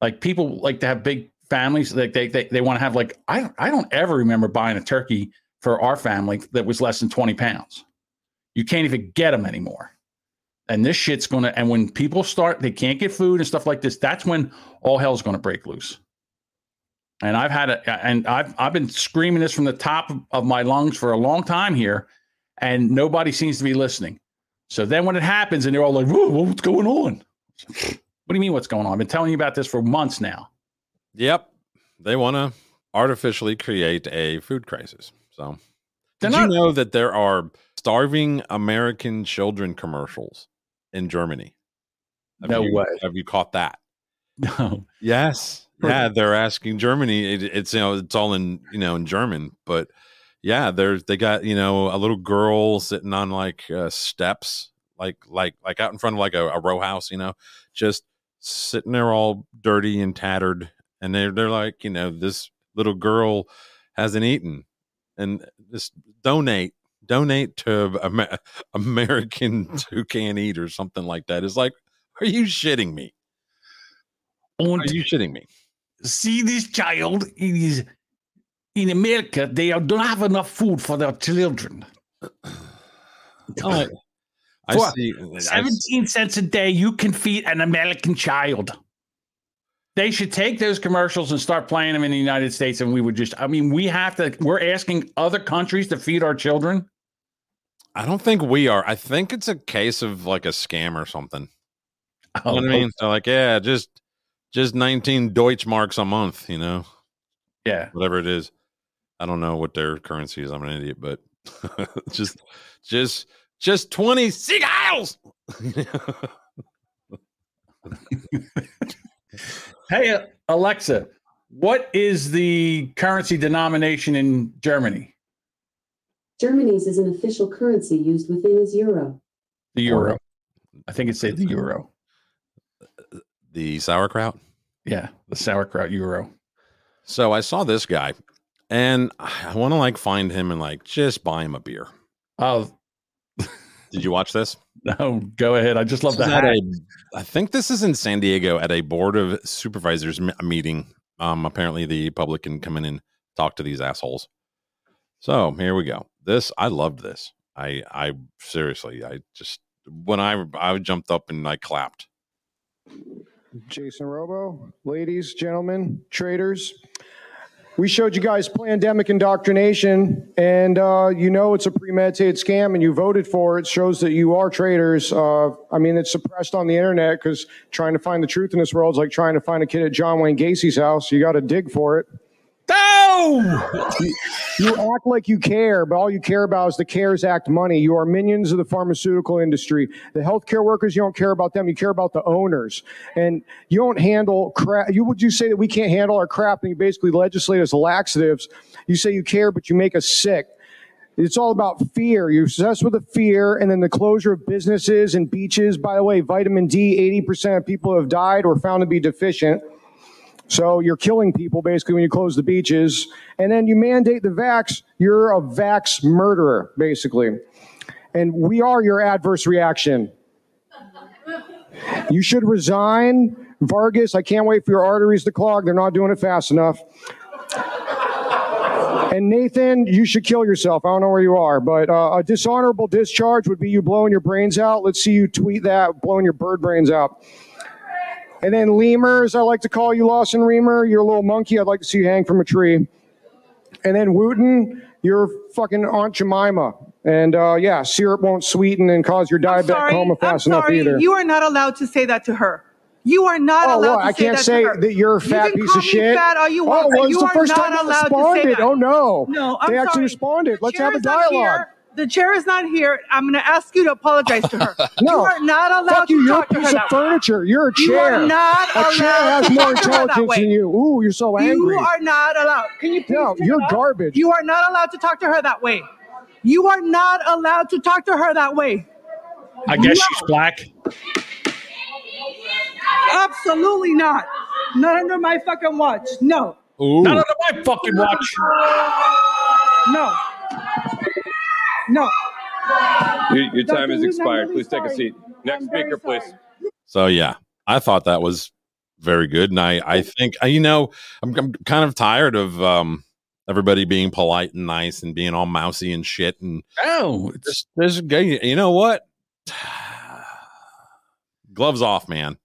Speaker 2: Like people like to have big families, like they they, they want to have like I I don't ever remember buying a turkey for our family that was less than 20 pounds. You can't even get them anymore. And this shit's gonna. And when people start, they can't get food and stuff like this. That's when all hell's gonna break loose. And I've had it, and I've I've been screaming this from the top of- my lungs for a long time here, and nobody seems to be listening. So then when it happens, and they're all like, "Whoa, what's going on?" What do you mean, what's going on? I've been telling you about this for months now.
Speaker 1: Yep. They want to artificially create a food crisis. So,
Speaker 2: They're
Speaker 1: did
Speaker 2: not-
Speaker 1: you know that there are starving American children commercials in Germany? Have
Speaker 2: No
Speaker 1: you-
Speaker 2: way.
Speaker 1: Have you caught that?
Speaker 2: No.
Speaker 1: Yes. Yeah, they're asking Germany. It, it's you know it's all in you know in German, but yeah, there's they got you know a little girl sitting on like uh, steps, like like like out in front of like a, a row house, you know, just sitting there all dirty and tattered, and they're they're like you know this little girl hasn't eaten, and just donate donate to Amer- Americans who can't eat or something like that. It's like, are you shitting me? Are you shitting me?
Speaker 2: see this child it is in America, they don't have enough food for their children.
Speaker 1: I, I see. I s-
Speaker 2: 17 cents a day, you can feed an American child. They should take those commercials and start playing them in the United States. And we would just, I mean, we have to, we're asking other countries to feed our children.
Speaker 1: I don't think we are. I think it's a case of like a scam or something. You know what I
Speaker 2: Oh,
Speaker 1: mean? So like, yeah, just just 19 Deutschmarks a month, you know?
Speaker 2: Yeah.
Speaker 1: Whatever it is. I don't know what their currency is. I'm an idiot, but just just just 20 seagulls.
Speaker 2: Hey, Alexa, what is the currency denomination in Germany?
Speaker 18: Germany's is an official currency used within is euro.
Speaker 2: The euro. I think it's say the euro.
Speaker 1: the sauerkraut.
Speaker 2: Yeah, the sauerkraut euro.
Speaker 1: So I saw this guy and I want to like find him and like just buy him a beer.
Speaker 2: Oh,
Speaker 1: Did you watch this?
Speaker 2: no, go ahead. I just love
Speaker 1: This
Speaker 2: the
Speaker 1: is at a- I think this is in San Diego at a board of supervisors m- meeting. Um, apparently the public can come in and talk to these assholes. So here we go. This I loved this. I I seriously I just when I I jumped up and I clapped.
Speaker 19: Jason Robo, ladies, gentlemen, traitors. We showed you guys pandemic indoctrination, and uh, you know it's a premeditated scam, and you voted for it. Shows that you are traitors. Uh, I mean, it's suppressed on the internet because trying to find the truth in this world is like trying to find a kid at John Wayne Gacy's house. You got to dig for it.
Speaker 2: No!
Speaker 19: You, act like you care, but all you care about is the CARES Act money. You are minions of the pharmaceutical industry. The healthcare workers, you don't care about them. You care about the owners. And you don't handle crap. You would you say that we can't handle our crap and you basically legislate as laxatives. You say you care, but you make us sick. It's all about fear. You're obsessed with the fear and then the closure of businesses and beaches. By the way, vitamin D, 80% of people have died were found to be deficient. So you're killing people basically when you close the beaches. And then you mandate the vax. You're a vax murderer, basically. And we are your adverse reaction. You should resign. Vargas, I can't wait for your arteries to clog. They're not doing it fast enough. And Nathan, you should kill yourself. I don't know where you are, but uh, a dishonorable discharge would be you blowing your brains out. Let's see you tweet that, blowing your bird brains out. And then Lemur, as I like to call you, Lawson Remer, you're a little monkey. I'd like to see you hang from a tree. And then Wooten, you're fucking Aunt Jemima. And uh, yeah, syrup won't sweeten and cause your diabetic
Speaker 20: sorry,
Speaker 19: coma
Speaker 20: I'm
Speaker 19: fast enough
Speaker 20: sorry.
Speaker 19: either.
Speaker 20: You are not allowed to say that to her. You are not
Speaker 19: Oh,
Speaker 20: allowed
Speaker 19: what?
Speaker 20: to
Speaker 19: I
Speaker 20: say
Speaker 19: can't
Speaker 20: that
Speaker 19: say
Speaker 20: to her.
Speaker 19: that you're a
Speaker 20: You
Speaker 19: fat
Speaker 20: can
Speaker 19: piece of shit.
Speaker 20: Fat all you
Speaker 19: oh,
Speaker 20: want, but
Speaker 19: well,
Speaker 20: you
Speaker 19: it's the
Speaker 20: are
Speaker 19: first
Speaker 20: not
Speaker 19: time
Speaker 20: say
Speaker 19: responded.
Speaker 20: that.
Speaker 19: Oh no.
Speaker 20: No, I'm
Speaker 19: they actually
Speaker 20: sorry.
Speaker 19: responded. Let's have a dialogue.
Speaker 20: Here. The chair is not here. I'm going to ask you to apologize to her.
Speaker 19: No.
Speaker 20: You are not allowed
Speaker 19: Fuck
Speaker 20: to
Speaker 19: you. You're a
Speaker 20: talk to her
Speaker 19: piece of
Speaker 20: that way.
Speaker 19: furniture. You're a chair.
Speaker 20: You
Speaker 19: chair.
Speaker 20: are not
Speaker 19: a chair
Speaker 20: allowed
Speaker 19: has
Speaker 20: to
Speaker 19: more
Speaker 20: talk to her that
Speaker 19: intelligence than you. Ooh, you're so angry.
Speaker 20: You are not allowed. Can you please
Speaker 19: No, you're
Speaker 20: it off?
Speaker 19: garbage.
Speaker 20: You are not allowed to talk to her that way. You are not allowed to talk to her that way.
Speaker 2: I guess
Speaker 20: No.
Speaker 2: she's black.
Speaker 20: Absolutely not. Not under my fucking watch. No.
Speaker 1: Ooh.
Speaker 2: Not under my fucking watch.
Speaker 20: No. No.
Speaker 21: Your, your time
Speaker 20: Dr.
Speaker 21: has expired.
Speaker 20: really
Speaker 21: Please take a seat. Next
Speaker 20: I'm
Speaker 21: speaker, please.
Speaker 1: So yeah, I thought that was very good, and I I think uh, you know I'm, I'm kind of tired of um everybody being polite and nice and being all mousy and shit and
Speaker 2: oh
Speaker 1: there's, there's a you know what gloves off, man.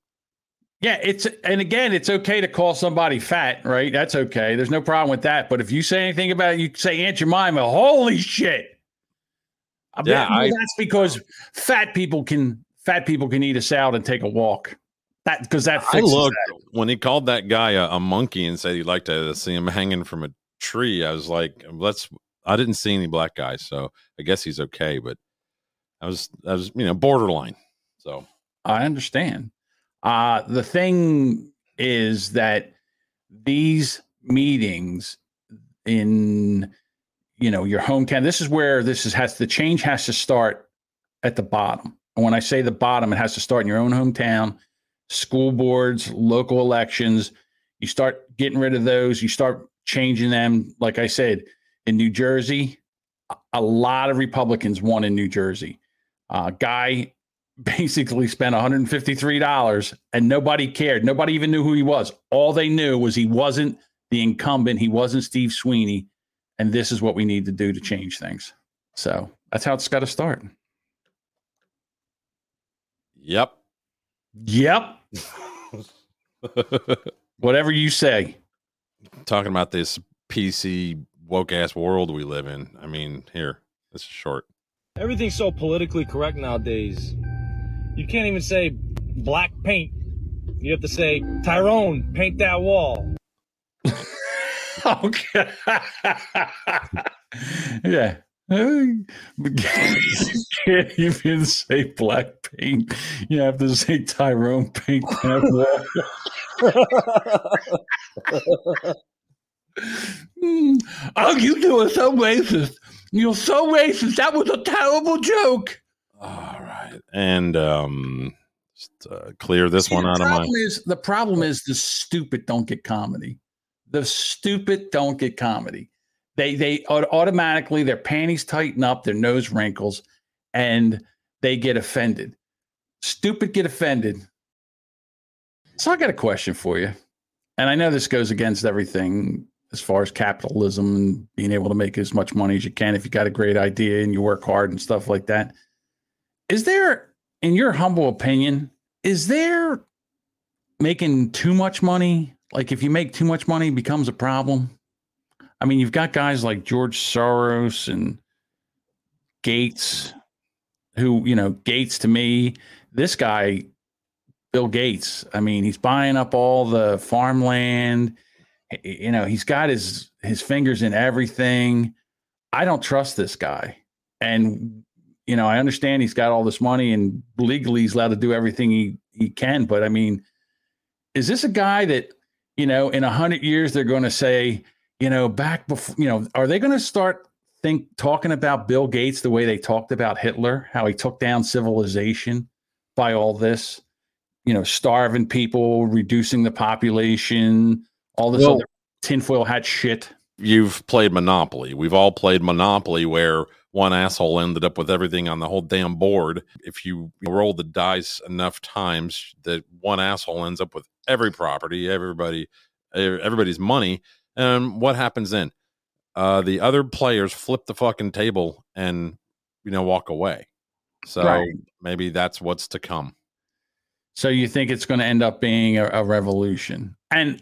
Speaker 2: Yeah, it's and again, it's okay to call somebody fat, right? That's okay. There's no problem with that. But if you say anything about it, you say Aunt Jemima, holy shit.
Speaker 1: Yeah, I-
Speaker 2: that's because fat people can fat people can eat a salad and take a walk. That because that
Speaker 1: I looked
Speaker 2: that.
Speaker 1: when he called that guy a, a monkey and said he'd like to see him hanging from a tree. I was like, let's. I didn't see any black guys, so I guess he's okay. But I was, I was, you know, borderline. So
Speaker 2: I understand. Uh, the thing is that these meetings in you know your hometown, this is where this is has the change has to start at the bottom. And when I say the bottom, it has to start in your own hometown, school boards, local elections. You start getting rid of those, you start changing them. Like I said, in New Jersey, a- lot of Republicans won in New Jersey. Uh, guy basically spent $153 and nobody cared. Nobody even knew who he was. All they knew was he wasn't the incumbent, he wasn't Steve Sweeney. And this is what we need to do to change things. So that's how it's got to start.
Speaker 1: Yep.
Speaker 2: Yep. Whatever you say.
Speaker 1: Talking about this PC woke ass world we live in. I mean, here, this is short.
Speaker 22: Everything's so politically correct nowadays. You can't even say black paint. You have to say Tyrone, paint that wall.
Speaker 2: okay. yeah. you can't even say black paint. You have to say Tyrone paint that wall. Oh, you two are so racist. You're so racist. That was a terrible joke. All right.
Speaker 1: And um, just uh, clear this
Speaker 2: See,
Speaker 1: one out of my.
Speaker 2: problem is the problem is the stupid don't get comedy. The stupid don't get comedy. They they automatically their panties tighten up, their nose wrinkles, and they get offended. Stupid get offended. So I got a question for you, and I know this goes against everything as far as capitalism and being able to make as much money as you can if you got a great idea and you work hard and stuff like that. Is there, in your humble opinion, is there making too much money? Like if you make too much money becomes a problem? I mean, you've got guys like George Soros and Gates, who, you know, Gates to me, this guy, Bill Gates, I mean, he's buying up all the farmland. You know, he's got his his fingers in everything. I don't trust this guy. And you know, I understand he's got all this money and legally he's allowed to do everything he, he can. But I mean, is this a guy that, you know, in a hundred years they're going to say, you know, back before, you know, are they going to start think talking about Bill Gates the way they talked about Hitler, how he took down civilization by all this, you know, starving people, reducing the population, all this
Speaker 1: Well-
Speaker 2: other tinfoil hat shit.
Speaker 1: You've played Monopoly. We've all played Monopoly where one asshole ended up with everything on the whole damn board. If you roll the dice enough times, that one asshole ends up with every property, everybody, everybody's money. And what happens then? Uh, the other players flip the fucking table and you know walk away. So
Speaker 2: Right.
Speaker 1: maybe that's what's to come.
Speaker 2: So you think it's going to end up being a, a revolution? And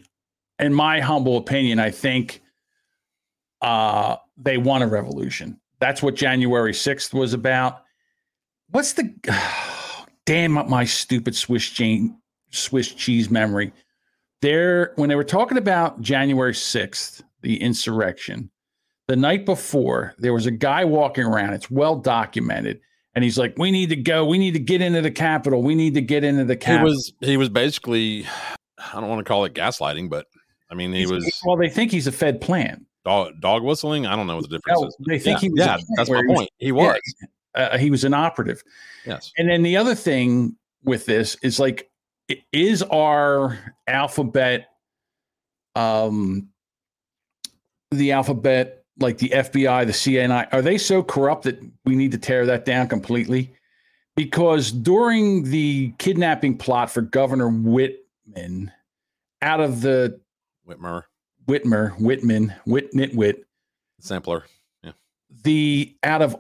Speaker 2: in my humble opinion, I think uh, they want a revolution. That's what January 6th was about. What's the damn up my stupid Swiss chain Swiss cheese memory? There when they were talking about January 6th, the insurrection, the night before, there was a guy walking around. It's well documented. And he's like, We need to go. We need to get into the Capitol. We need to get into the Capitol.
Speaker 1: He was he was basically I don't want to call it gaslighting, but I mean he was
Speaker 2: well, they think he's a Fed plan.
Speaker 1: dog, dog whistling. I don't know what the difference
Speaker 2: No,
Speaker 1: is.
Speaker 2: they think
Speaker 1: yeah,
Speaker 2: he was.
Speaker 1: yeah, that's my point. He
Speaker 2: yeah,
Speaker 1: was.
Speaker 2: uh, he was an operative.
Speaker 1: Yes.
Speaker 2: And then the other thing with this is like, is our alphabet, um, the alphabet, like the FBI, the CNI, are they so corrupt that we need to tear that down completely? Because during the kidnapping plot for Governor Whitman, out of the
Speaker 1: Whitmer
Speaker 2: Whitmer, Whitman, Whit Nitwit,
Speaker 1: sampler. Yeah.
Speaker 2: the out of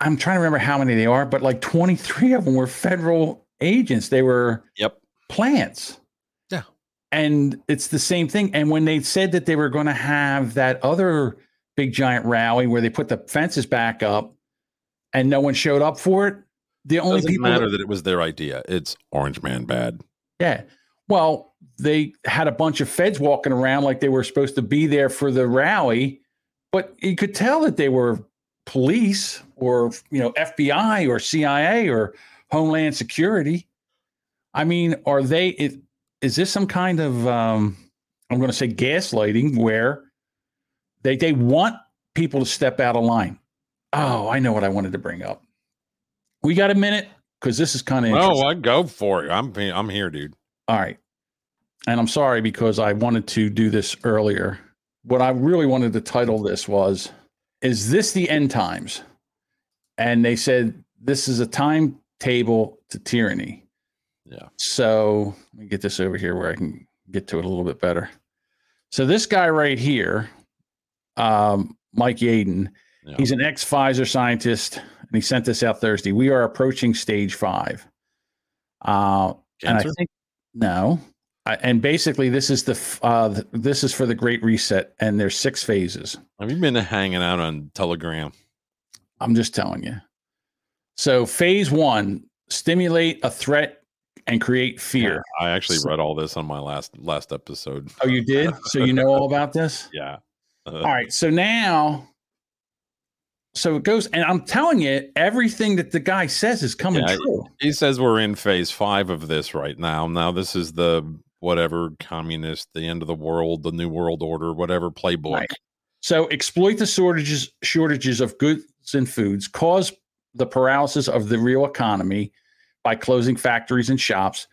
Speaker 2: I'm trying to remember how many they are, but like 23 of them were federal agents. They were
Speaker 1: yep
Speaker 2: plants.
Speaker 1: Yeah.
Speaker 2: And it's the same thing. And when they said that they were going to have that other big giant rally where they put the fences back up and no one showed up for it, the only
Speaker 1: Doesn't
Speaker 2: people
Speaker 1: matter that it was their idea. It's Orange Man bad.
Speaker 2: Yeah. Well, they had a bunch of feds walking around like they were supposed to be there for the rally, but you could tell that they were police or you know FBI or CIA or Homeland Security. I mean, are they? Is, is this some kind of um, I'm going to say gaslighting where they they want people to step out of line? Oh, I know what I wanted to bring up. We got a minute because this is kind of
Speaker 1: Oh, I go for it. I'm I'm here, dude.
Speaker 2: all right. And I'm sorry because I wanted to do this earlier. What I really wanted to title this was Is this the end times? And they said this is a timetable to tyranny.
Speaker 1: Yeah.
Speaker 2: So let me get this over here where I can get to it a little bit better. So this guy right here, um, Mike Yeadon, he's an ex Pfizer scientist, and he sent this out Thursday. We are approaching stage five. Uh, and I think no, I, and basically this is the uh, this is for the Great Reset, and there's six phases.
Speaker 1: Have you been hanging out on Telegram?
Speaker 2: I'm just telling you. So phase one: stimulate a threat and create fear.
Speaker 1: I actually read all this on my last last episode.
Speaker 2: Oh, you did? So you know all about this?
Speaker 1: Yeah. Uh,
Speaker 2: All right. So now, so it goes, and I'm telling you, everything that the guy says is coming
Speaker 1: yeah,
Speaker 2: true.
Speaker 1: He says we're in phase five of this right now. Now this is the whatever communist, the end of the world, the new world order, whatever playbook.
Speaker 2: Right. So exploit the shortages shortages of goods and foods, cause the paralysis of the real economy by closing factories and shops,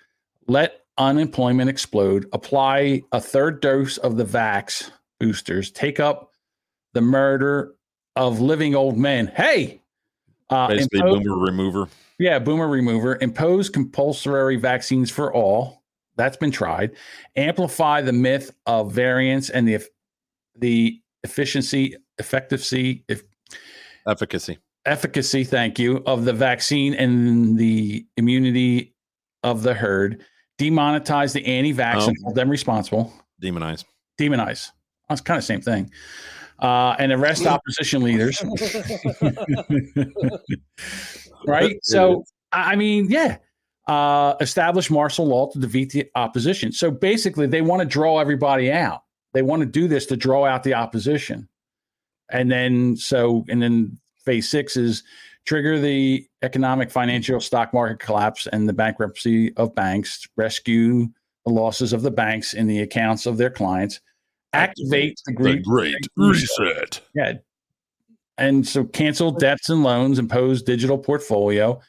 Speaker 2: let unemployment explode, apply a third dose of the vax boosters, take up the murder of living old men. Hey, uh,
Speaker 1: Basically,
Speaker 2: impose-
Speaker 1: boomer remover.
Speaker 2: yeah, boomer remover. Impose compulsory vaccines for all. That's been tried. Amplify the myth of variants and the the efficiency, effectiveness, if,
Speaker 1: Efficacy.
Speaker 2: Efficacy. Thank you of the vaccine and the immunity of the herd. Demonetize the anti-vax and
Speaker 1: Oh.
Speaker 2: hold them responsible.
Speaker 1: Demonize.
Speaker 2: Demonize. That's kind of same thing. Uh, and arrest opposition leaders. right? So, I I mean, yeah, uh, establish martial law to defeat the opposition. So basically, they want to draw everybody out. They want to do this to draw out the opposition. And then, so, and then phase six is trigger the economic, financial, stock market collapse and the bankruptcy of banks, rescue the losses of the banks in the accounts of their clients, activate the great,
Speaker 1: great reset.
Speaker 2: yeah. And so cancel debts and loans, impose digital portfolio,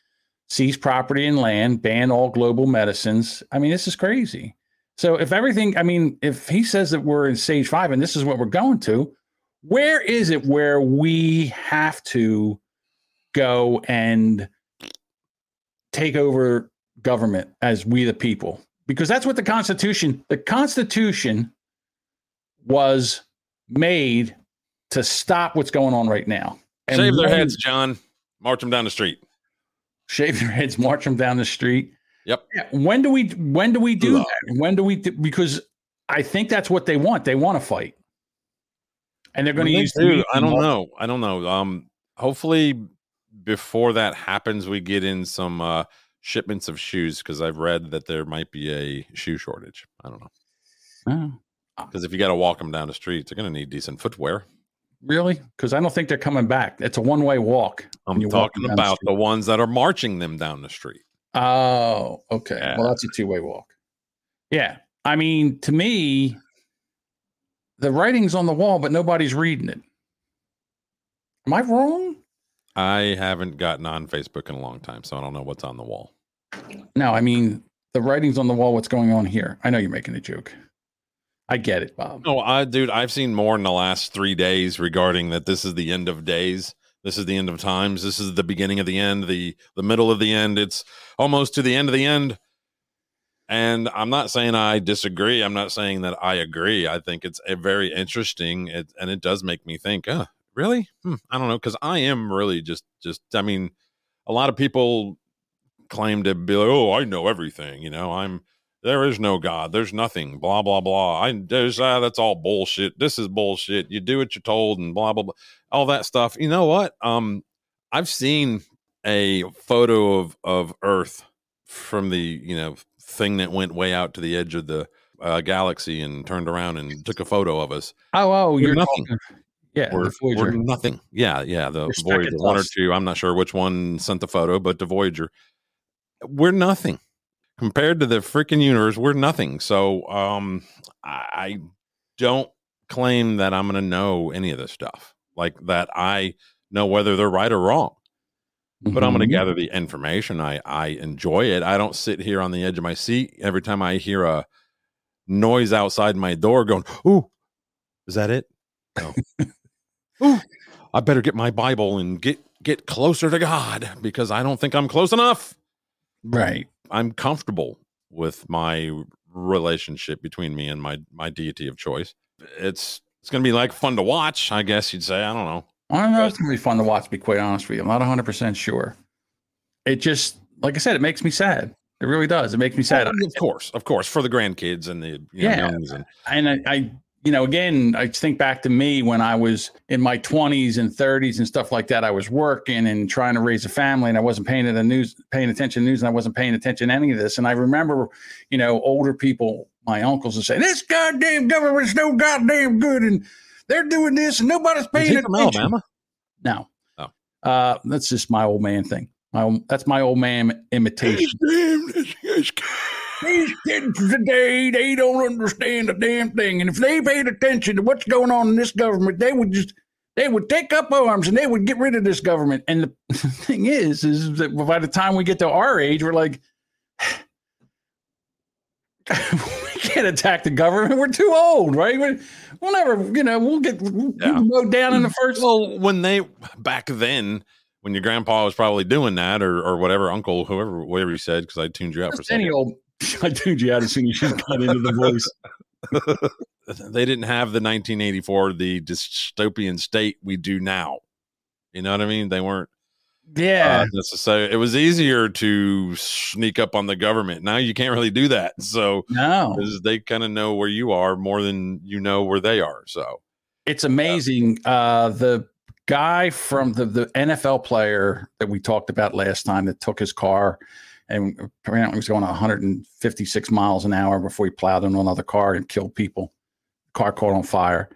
Speaker 2: seize property and land, ban all global medicines. I mean, this is crazy. So if everything, I mean, if he says that we're in stage five and this is what we're going to, where is it where we have to go and take over government as we the people? Because that's what the Constitution, the Constitution was made to stop what's going on right now. And
Speaker 1: Shave their heads, John. March them down the street.
Speaker 2: Shave their heads, march them down the street.
Speaker 1: Yep.
Speaker 2: Yeah, When do we when do we do that? When do we do, because I think that's what they want. They want to fight. And they're going to use.
Speaker 1: I don't know. I don't know. Um, hopefully, before that happens, we get in some uh, shipments of shoes because I've read that there might be a shoe shortage. I don't know.
Speaker 2: Oh.
Speaker 1: Because if you got to walk them down the street, they're going to need decent footwear.
Speaker 2: Really? Because I don't think they're coming back. It's a one way walk.
Speaker 1: I'm talking
Speaker 2: down the
Speaker 1: about the ones that are marching them down the street.
Speaker 2: Oh, okay.
Speaker 1: Yeah.
Speaker 2: Well, that's a two way walk. Yeah. I mean, to me, the writing's on the wall, but nobody's reading it. Am I wrong?
Speaker 1: I haven't gotten on Facebook in a long time, so I don't know what's on the wall.
Speaker 2: No, I mean, the writing's on the wall. What's going on here? I know you're making a joke. I get it, Bob.
Speaker 1: No, I, dude, I've seen more in the last three days regarding that. This is the end of days. This is the end of times. This is the beginning of the end. The the middle of the end. It's almost to the end of the end. And I'm not saying I disagree. I'm not saying that I agree. I think it's a very interesting, it, and it does make me think. Uh, really? Hmm, I don't know because I am really just just. I mean, a lot of people claim to be like, oh, I know everything. You know, I'm there is no God. There's nothing. Blah blah blah. I there's uh, that's all bullshit. This is bullshit. You do what you're told, and blah blah blah. All that stuff. You know what? Um, I've seen a photo of of Earth from the you know thing that went way out to the edge of the uh, galaxy and turned around and took a photo of us.
Speaker 2: Oh, oh,
Speaker 1: We're
Speaker 2: you're
Speaker 1: nothing.
Speaker 2: talking- yeah,
Speaker 1: we're, we're nothing. Yeah, yeah. The
Speaker 2: We're
Speaker 1: Voyager one or two. I'm not sure which one sent the photo, but the Voyager. We're nothing compared to the freaking universe. We're nothing. So, um, I, I don't claim that I'm going to know any of this stuff. Like that, I know whether they're right or wrong. But I'm going to
Speaker 2: mm-hmm.
Speaker 1: gather the information. I I enjoy it. I don't sit here on the edge of my seat every time I hear a noise outside my door, going, "Ooh, is that it?" No. Ooh, I better get my Bible and get get closer to God because I don't think I'm close enough.
Speaker 2: Right.
Speaker 1: I'm comfortable with my relationship between me and my my deity of choice. It's it's going to be like fun to watch, I guess you'd say. I don't know.
Speaker 2: I don't know. It's gonna be fun to watch. To be quite honest with you, I'm not 100 percent sure. It just, like I said, it makes me sad. It really does. It makes me sad.
Speaker 1: Oh, of course, of course, for the grandkids and the you know,
Speaker 2: Yeah.
Speaker 1: and
Speaker 2: and I, I, you know, again, I think back to me when I was in my 20s and 30s and stuff like that. I was working and trying to raise a family, and I wasn't paying the news, paying attention to news, and I wasn't paying attention to any of this. And I remember, you know, older people, my uncles, would say, "This goddamn government's no goddamn good, and they're doing this, and nobody's
Speaker 1: Is
Speaker 2: paying
Speaker 1: he from
Speaker 2: attention."
Speaker 1: Alabama?
Speaker 2: No.
Speaker 1: Oh.
Speaker 2: Uh, that's just my old man thing. My old, that's my old man imitation. These kids today, they don't understand a damn thing. And if they paid attention to what's going on in this government, they would just they would take up arms and they would get rid of this government. And the thing is, is that by the time we get to our age, we're like, we can't attack the government. We're too old, right? We're, we'll never, you know, we'll get we'll go down in the first.
Speaker 1: Well, when they back then, when your grandpa was probably doing that, or or whatever, uncle, whoever, whatever you said, because I tuned you out for.
Speaker 2: Any old, I tuned you out as soon as you got into the voice.
Speaker 1: they didn't have the 1984 the dystopian state we do now. You know what I mean? They weren't
Speaker 2: Yeah.
Speaker 1: uh, necessarily. It was easier to sneak up on the government. Now you can't really do that. So
Speaker 2: No.
Speaker 1: they kind of know where you are more than you know where they are. So
Speaker 2: it's amazing. Uh, the guy from the, the NFL player that we talked about last time that took his car and apparently was going 156 miles an hour before he plowed into another car and killed people. Car caught on fire.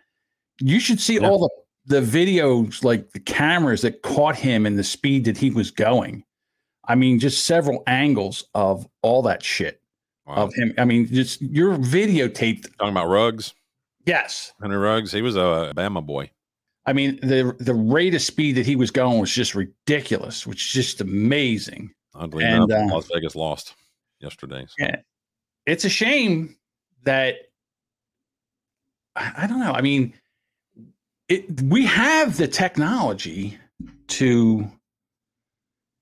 Speaker 2: You should see all the the videos, like the cameras that caught him and the speed that he was going. I mean, just several angles of all that shit of him. I mean, just you're videotaped.
Speaker 1: talking about Ruggs.
Speaker 2: Yes.
Speaker 1: Henry Ruggs, he was a Bama boy.
Speaker 2: I mean, the the rate of speed that he was going was just ridiculous, which is just amazing.
Speaker 1: Oddly
Speaker 2: And,
Speaker 1: enough,
Speaker 2: uh,
Speaker 1: Las Vegas lost yesterday. So.
Speaker 2: Yeah. It's a shame that I, I don't know. I mean, it we have the technology to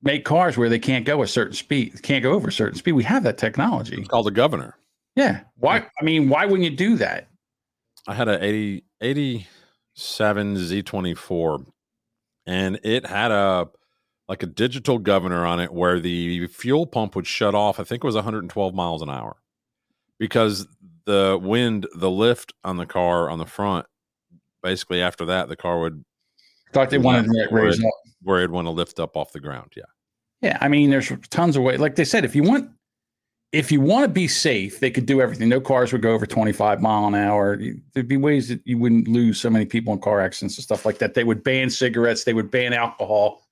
Speaker 2: make cars where they can't go a certain speed, can't go over a certain speed. We have that technology. It's
Speaker 1: called the governor.
Speaker 2: Yeah. Why? I mean, why wouldn't you do that?
Speaker 1: I had a 80, 87 Z24 and it had a like a digital governor on it where the fuel pump would shut off. I think it was 112 miles an hour because the wind, the lift on the car on the front, basically after that, the car would
Speaker 2: Thought they wanted to
Speaker 1: where
Speaker 2: raise
Speaker 1: it-
Speaker 2: up.
Speaker 1: where it'd want to lift up off the ground. Yeah.
Speaker 2: Yeah, I mean, there's tons of ways. Like they said, if you want, if you want to be safe, they could do everything. No cars would go over 25 mile an hour. There'd be ways that you wouldn't lose so many people in car accidents and stuff like that. They would ban cigarettes. They would ban alcohol.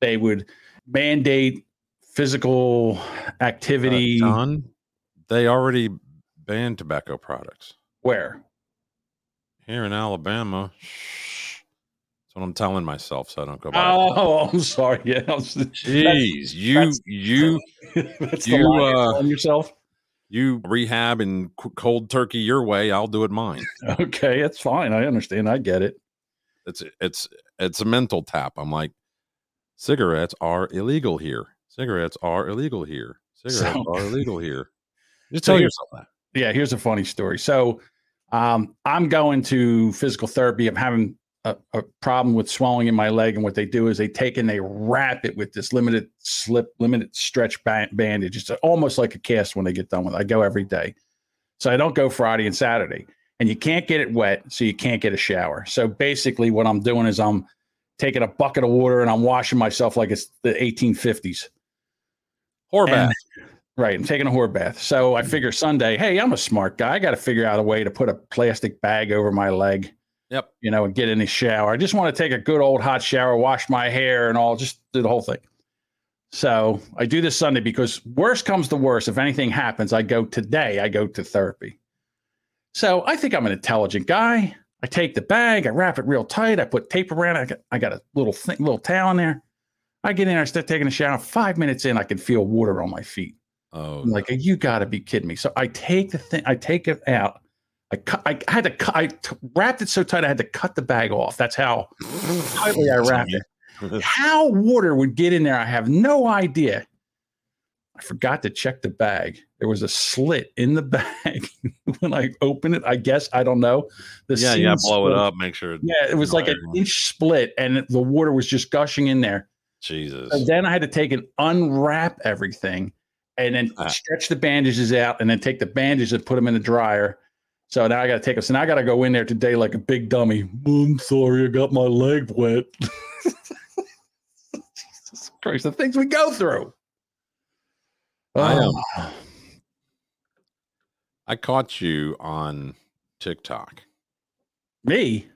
Speaker 2: They would mandate physical activity.
Speaker 1: Uh, John, they already banned tobacco products
Speaker 2: Where?
Speaker 1: Here in Alabama. Shh. That's what I'm telling myself so I don't go back.
Speaker 2: Oh, I'm sorry. Yeah, I was-
Speaker 1: Jeez, you
Speaker 2: that's-
Speaker 1: you
Speaker 2: that's
Speaker 1: you uh,
Speaker 2: yourself.
Speaker 1: you rehab and cold turkey your way. I'll do it mine.
Speaker 2: Okay, that's fine. I understand. I get it.
Speaker 1: It's it's it's a mental tap. I'm like, cigarettes are illegal here. Cigarettes are illegal here. Cigarettes
Speaker 2: So-
Speaker 1: are illegal here. Just tell yourself that.
Speaker 2: Yeah, here's a funny story. So, um, I'm going to physical therapy. I'm having a, a problem with swelling in my leg, and what they do is they take and they wrap it with this limited slip, limited stretch ba- bandage. It's almost like a cast when they get done with. it. I go every day, so I don't go Friday and Saturday. And you can't get it wet, so you can't get a shower. So basically, what I'm doing is I'm taking a bucket of water and I'm washing myself like it's the 1850s.
Speaker 1: Whore
Speaker 2: And-
Speaker 1: bath.
Speaker 2: Right. I'm taking a whore bath. So I mm-hmm. figure Sunday, hey, I'm a smart guy. I got to figure out a way to put a plastic bag over my leg.
Speaker 1: Yep.
Speaker 2: You know, and get in the shower. I just want to take a good old hot shower, wash my hair and all, just do the whole thing. So I do this Sunday because worst comes to worst. If anything happens, I go today, I go to therapy. So I think I'm an intelligent guy. I take the bag, I wrap it real tight, I put tape around it. I got, I got a little thing, little towel in there. I get in there, I start taking a shower. Five minutes in, I can feel water on my feet.
Speaker 1: Oh,
Speaker 2: I'm like, you got to be kidding me. So I take the thing, I take it out. I cut, I had to cut, I t- wrapped it so tight, I had to cut the bag off. That's how tightly I wrapped it. How water would get in there, I have no idea. I forgot to check the bag. There was a slit in the bag when I opened it. I guess I don't know. The
Speaker 1: yeah, yeah, blow it up, make sure.
Speaker 2: Yeah, it was like an inch split, and the water was just gushing in there.
Speaker 1: Jesus.
Speaker 2: So then I had to take and unwrap everything and then
Speaker 1: Ah.
Speaker 2: stretch the bandages out and then take the bandages and put them in the dryer. So now I got to take them. So now I got to go in there today like a big dummy. I'm sorry, I got my leg wet. Jesus Christ, the things we go through.
Speaker 1: I, um,
Speaker 2: Oh.
Speaker 1: I caught you on TikTok.
Speaker 2: Me?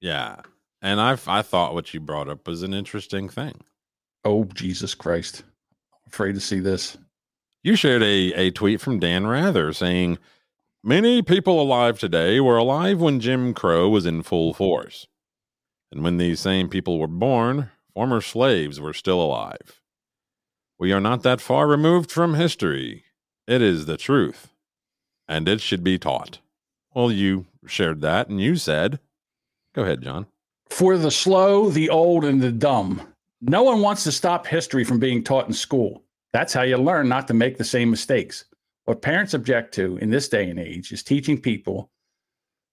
Speaker 1: Yeah. And I I thought what you brought up was an interesting thing.
Speaker 2: Oh, Jesus Christ. I'm afraid to see this.
Speaker 1: You shared a, a tweet from Dan Rather saying, Many people alive today were alive when Jim Crow was in full force. And when these same people were born, former slaves were still alive. We are not that far removed from history. It is the truth, and it should be taught. Well, you shared that, and you said, Go ahead, John.
Speaker 2: For the slow, the old, and the dumb. No one wants to stop history from being taught in school. That's how you learn not to make the same mistakes. What parents object to in this day and age is teaching people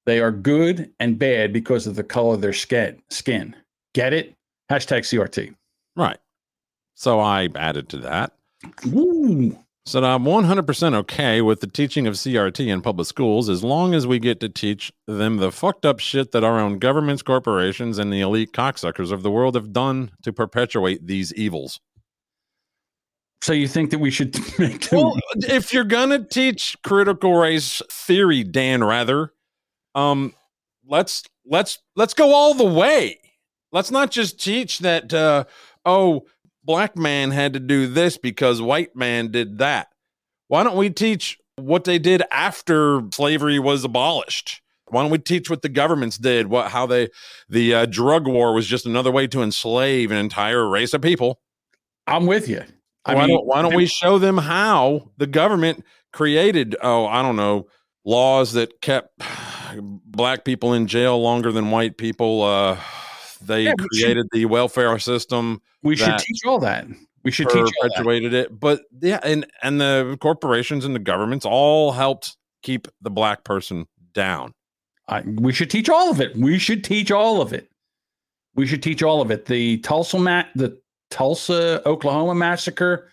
Speaker 2: they are good and bad because of the color of their skin. Skin. Get it? Hashtag CRT.
Speaker 1: Right. So I added to that.
Speaker 2: Ooh.
Speaker 1: Said I'm 100% okay with the teaching of CRT in public schools as long as we get to teach them the fucked up shit that our own governments, corporations, and the elite cocksuckers of the world have done to perpetuate these evils.
Speaker 2: So you think that we should make them
Speaker 1: Well, if you're gonna teach critical race theory, Dan Rather, um, let's let's let's go all the way. Let's not just teach that. Uh, oh, black man had to do this because white man did that. Why don't we teach what they did after slavery was abolished? Why don't we teach what the governments did? What how they the uh, drug war was just another way to enslave an entire race of people.
Speaker 2: I'm with you. I
Speaker 1: why
Speaker 2: mean,
Speaker 1: don't why don't we show them how the government created oh I don't know laws that kept black people in jail longer than white people uh they
Speaker 2: Yeah, we should-
Speaker 1: created the welfare system
Speaker 2: we should teach all that. We should teach
Speaker 1: perpetuated it but yeah and and the corporations and the governments all helped keep the black person down
Speaker 2: I, we should teach all of it. We should teach all of it. We should teach all of it. The Tulsa ma- the Tulsa, Oklahoma massacre,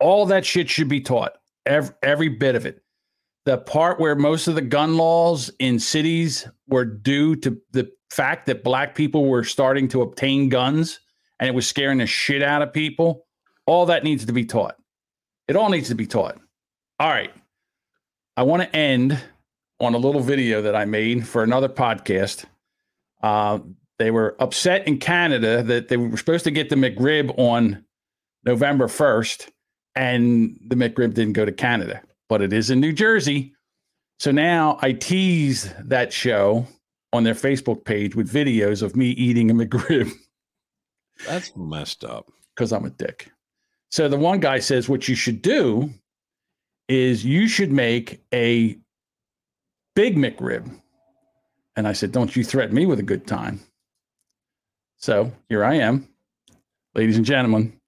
Speaker 2: all that shit should be taught. Every, every bit of it. The part where most of the gun laws in cities were due to the fact that black people were starting to obtain guns and it was scaring the shit out of people. All that needs to be taught. It all needs to be taught. All right. I want to end on a little video that I made for another podcast. Uh, they were upset in Canada that they were supposed to get the McRib on November 1st, and the McRib didn't go to Canada, but it is in New Jersey. So now I tease that show on their Facebook page with videos of me eating a McRib
Speaker 1: that's messed up
Speaker 2: because I'm a dick. So the one guy says, What you should do is you should make a big McRib. And I said, Don't you threaten me with a good time. So here I am, ladies and gentlemen,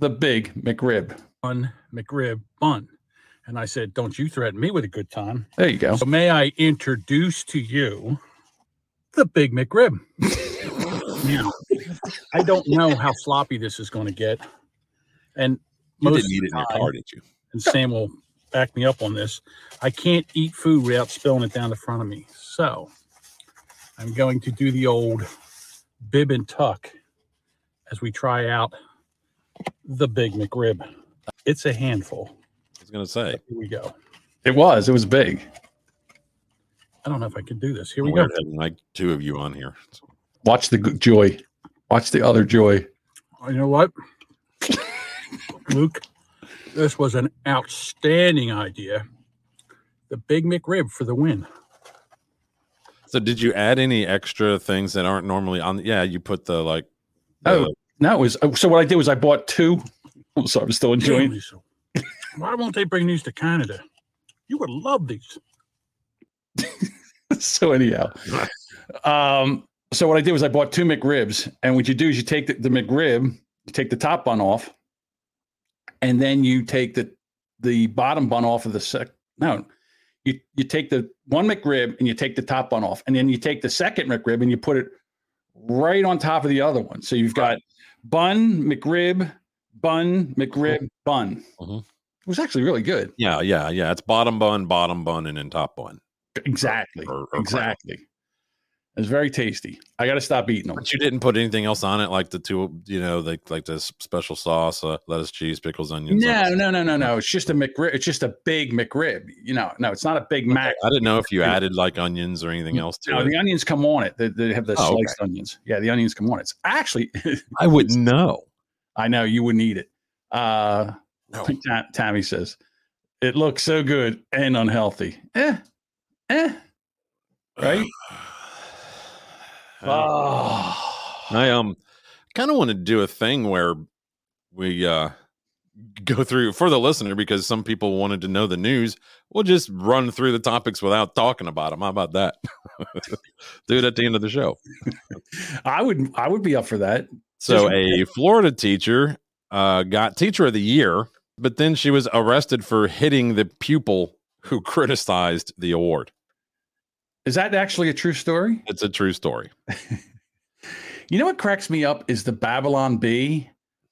Speaker 2: the big McRib. One McRib bun. And I said, Don't you threaten me with a good time. There you go. So may I introduce to you the big McRib. Now, I don't know how sloppy this is going to get, and
Speaker 1: You
Speaker 2: most
Speaker 1: didn't eat it in your car, did you?
Speaker 2: And Sam will back me up on this. I can't eat food without spilling it down the front of me, so I'm going to do the old bib and tuck as we try out the Big McRib. It's a handful.
Speaker 1: I was gonna say.
Speaker 2: Here we go. It was. It was big. I don't know if I can do this. Here we go.
Speaker 1: Weird having like two of you on here.
Speaker 2: Watch the g- joy. Watch the other joy. Oh, you know what, Luke? This was an outstanding idea. The Big McRib for the win.
Speaker 1: So did you add any extra things that aren't normally on? Yeah, you put the like.
Speaker 2: Oh, no, it was so. What I did was I bought two. Oh, sorry, I'm still enjoying. Why won't they bring these to Canada? You would love these. so anyhow, um, so what I did was I bought two McRibs, and what you do is you take the, the McRib, you take the top bun off, and then you take the the bottom bun off of the sec. No, you you take the one McRib and you take the top bun off, and then you take the second McRib and you put it right on top of the other one. So you've got bun, McRib, bun, McRib, mm-hmm. bun. Mm-hmm. It was actually really good.
Speaker 1: Yeah, yeah, yeah. It's bottom bun, bottom bun, and then top bun.
Speaker 2: Exactly.
Speaker 1: Or- or
Speaker 2: exactly. It was very tasty. I got to stop eating them.
Speaker 1: But you didn't put anything else on it, like the two, you know, like like this special sauce, uh, lettuce, cheese, pickles, onions.
Speaker 2: No, no, no, no, no. It's just a McRib. It's just a big McRib. You know, no, it's not a Big Mac.
Speaker 1: I didn't know if you added like onions or anything else to
Speaker 2: No,
Speaker 1: it.
Speaker 2: the onions come on it. They, they have the
Speaker 1: Oh, okay.
Speaker 2: sliced onions. Yeah, the onions come on it. It's actually,
Speaker 1: I wouldn't know.
Speaker 2: I know you wouldn't eat it. Uh, Ta- Tammy says it looks so good and unhealthy. Eh, eh, right? oh,
Speaker 1: I um kind of want to do a thing where we uh go through for the listener because some people wanted to know the news. We'll just run through the topics without talking about them. How about that? do it at the end of the show.
Speaker 2: I would, I would be up for that.
Speaker 1: So a Florida teacher uh, got teacher of the year, but then she was arrested for hitting the pupil who criticized the award.
Speaker 2: Is that actually a true story?
Speaker 1: It's a true story.
Speaker 2: You know what cracks me up is the Babylon Bee,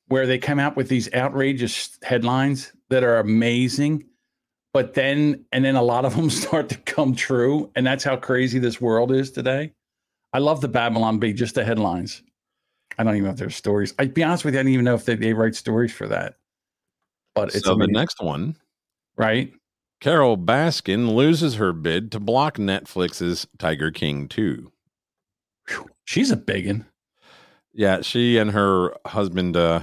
Speaker 2: where they come out with these outrageous headlines that are amazing, but then and then a lot of them start to come true, and that's how crazy this world is today. I love the Babylon Bee, just the headlines. I don't even know if there's stories. I'd be honest with you, I don't even know if they, they write stories for that. But it's
Speaker 1: so the next one,
Speaker 2: right?
Speaker 1: Carole Baskin loses her bid to block Netflix's Tiger King 2.
Speaker 2: She's a biggin.
Speaker 1: Yeah, she and her husband uh,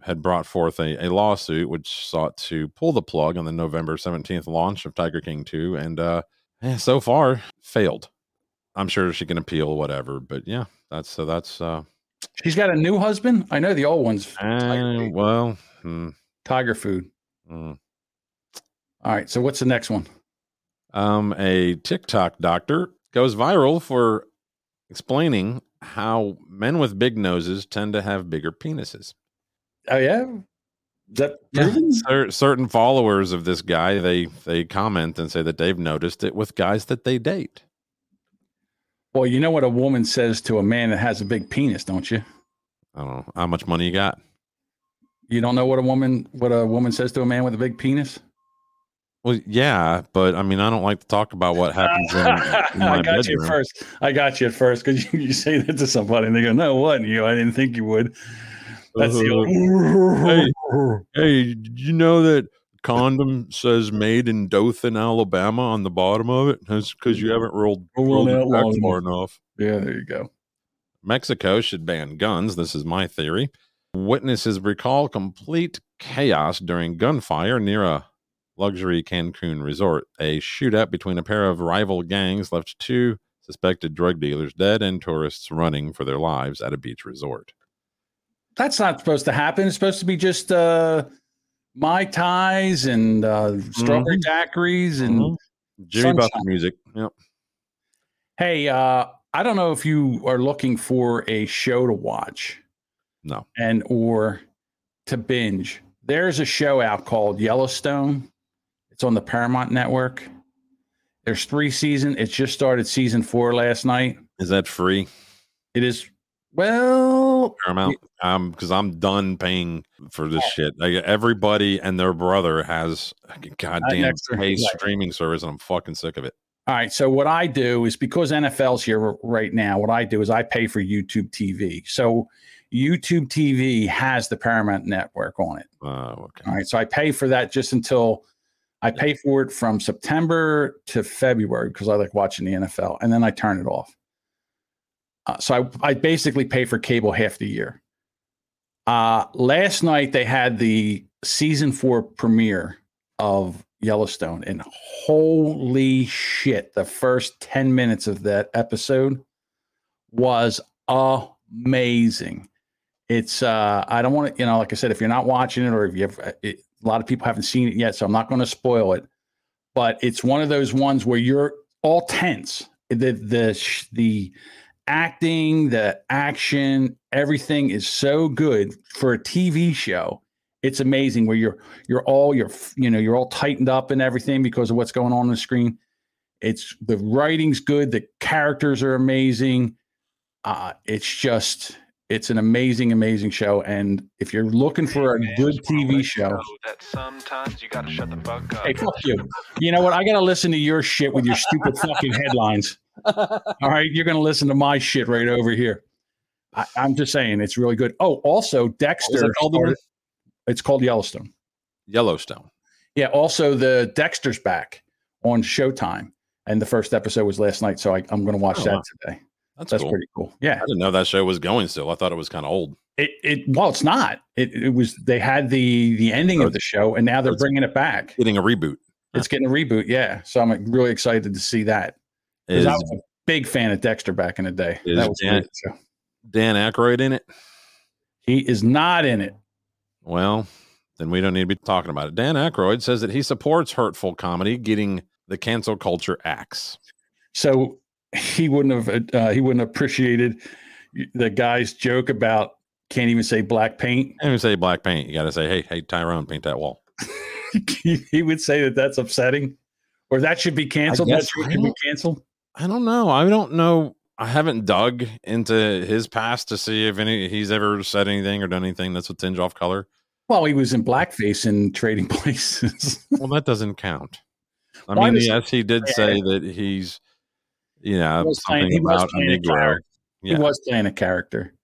Speaker 1: had brought forth a, a lawsuit which sought to pull the plug on the November 17th launch of Tiger King 2 and uh so far failed. I'm sure she can appeal whatever, but yeah, that's so that's uh
Speaker 2: She's got a new husband. I know the old one's
Speaker 1: uh, well, hmm,
Speaker 2: tiger food.
Speaker 1: hmm.
Speaker 2: All right. So what's the next one?
Speaker 1: Um, a TikTok doctor goes viral for explaining how men with big noses tend to have bigger penises.
Speaker 2: Oh yeah, Is that proven?
Speaker 1: Cer- certain followers of this guy they they comment and say that they've noticed it with guys that they date.
Speaker 2: Well, you know what a woman says to a man that has a big penis, don't you?
Speaker 1: I don't know how much money you got.
Speaker 2: You don't know what a woman what a woman says to a man with a big penis?
Speaker 1: Well, yeah, but I mean, I don't like to talk about what happens in, in my
Speaker 2: I got you
Speaker 1: bedroom.
Speaker 2: at first. I got you at first because you, you say that to somebody and they go, "No, what?" And you, go, I didn't think you would. That's the old.
Speaker 1: hey, hey, did you know that condom says made in Dothan, Alabama on the bottom of it? That's because you haven't rolled, oh, rolled
Speaker 2: Rolled
Speaker 1: it back far
Speaker 2: enough. Yeah, there you go.
Speaker 1: Mexico should ban guns. This is my theory. Witnesses recall complete chaos during gunfire near a luxury Cancun resort. A shootout between a pair of rival gangs left two suspected drug dealers dead and tourists running for their lives at a beach resort.
Speaker 2: That's not supposed to happen. It's supposed to be just uh, mai tais and uh, strawberry daiquiris and
Speaker 1: Mhm. Jimmy Buffett music. Yep.
Speaker 2: Hey, uh, I don't know if you are looking for a show to watch
Speaker 1: No.
Speaker 2: and or to binge. There's a show out called Yellowstone. It's on the Paramount Network. There's three seasons. It just started season four last night.
Speaker 1: Is that free?
Speaker 2: It is Well,
Speaker 1: Paramount. Um, because I'm done paying for this shit. Like, everybody and their brother has a goddamn pay streaming service, and I'm fucking sick of it.
Speaker 2: All right. So what I do is because NFL's here right now, what I do is I pay for YouTube TV. So YouTube TV has the Paramount Network on it.
Speaker 1: Oh, okay.
Speaker 2: All right. So I pay for that just until I pay for it from September to February because I like watching the NFL, and then I turn it off. Uh, so I, I basically pay for cable half the year. Uh, last night they had the season four premiere of Yellowstone, and holy shit, the first 10 minutes of that episode was amazing. It's, uh, I don't want to, you know, like I said, if you're not watching it or if you have, uh, it, a lot of people haven't seen it yet, so I'm not going to spoil it, but it's one of those ones where you're all tense. The, the, the, acting, the action, everything is so good for a TV show. It's amazing where you're you're all you're you know you're all tightened up and everything because of what's going on on the screen. It's the writing's good, the characters are amazing. Uh, it's just it's an amazing, amazing show. And if you're looking for a good TV show,
Speaker 23: that sometimes you gotta shut the fuck up.
Speaker 2: hey, fuck you. You know what? I gotta listen to your shit with your stupid fucking headlines. All right, you're gonna listen to my shit right over here. I, I'm just saying it's really good. Oh, also Dexter.
Speaker 1: that called
Speaker 2: started- it's called Yellowstone.
Speaker 1: Yellowstone.
Speaker 2: Yeah. Also, the Dexter's back on Showtime, and the first episode was last night. So I, I'm going to watch
Speaker 1: Oh,
Speaker 2: that
Speaker 1: wow.
Speaker 2: today.
Speaker 1: That's,
Speaker 2: That's
Speaker 1: cool.
Speaker 2: pretty cool. Yeah.
Speaker 1: I didn't know that show was going still. I thought it was kind of old.
Speaker 2: It it well, it's not. It it was. They had the the ending oh, of the show, and now they're bringing it back.
Speaker 1: Getting a reboot.
Speaker 2: It's getting a reboot. Yeah. So I'm really excited to see that.
Speaker 1: Is,
Speaker 2: I was a big fan of Dexter back in the day.
Speaker 1: is
Speaker 2: That was
Speaker 1: Dan,
Speaker 2: show.
Speaker 1: Dan Aykroyd in it?
Speaker 2: He is not in it.
Speaker 1: Well, then we don't need to be talking about it. Dan Aykroyd says that he supports hurtful comedy getting the cancel culture axe.
Speaker 2: So he wouldn't have uh, he wouldn't have appreciated the guy's joke about can't even say black paint.
Speaker 1: And you say black paint, you got to say, hey, hey, Tyrone, paint that wall.
Speaker 2: he, he would say that that's upsetting, or that should be canceled. That should
Speaker 1: I
Speaker 2: be
Speaker 1: don't-
Speaker 2: canceled.
Speaker 1: I don't know. I don't know. I haven't dug into his past to see if any he's ever said anything or done anything that's a tinge off color.
Speaker 2: Well, he was in blackface in Trading Places.
Speaker 1: Well, that doesn't count. I
Speaker 2: Why
Speaker 1: mean, yes, he did say that he's, you know,
Speaker 2: He was playing-
Speaker 1: about a
Speaker 2: character.
Speaker 1: Yeah.
Speaker 2: He was playing a character.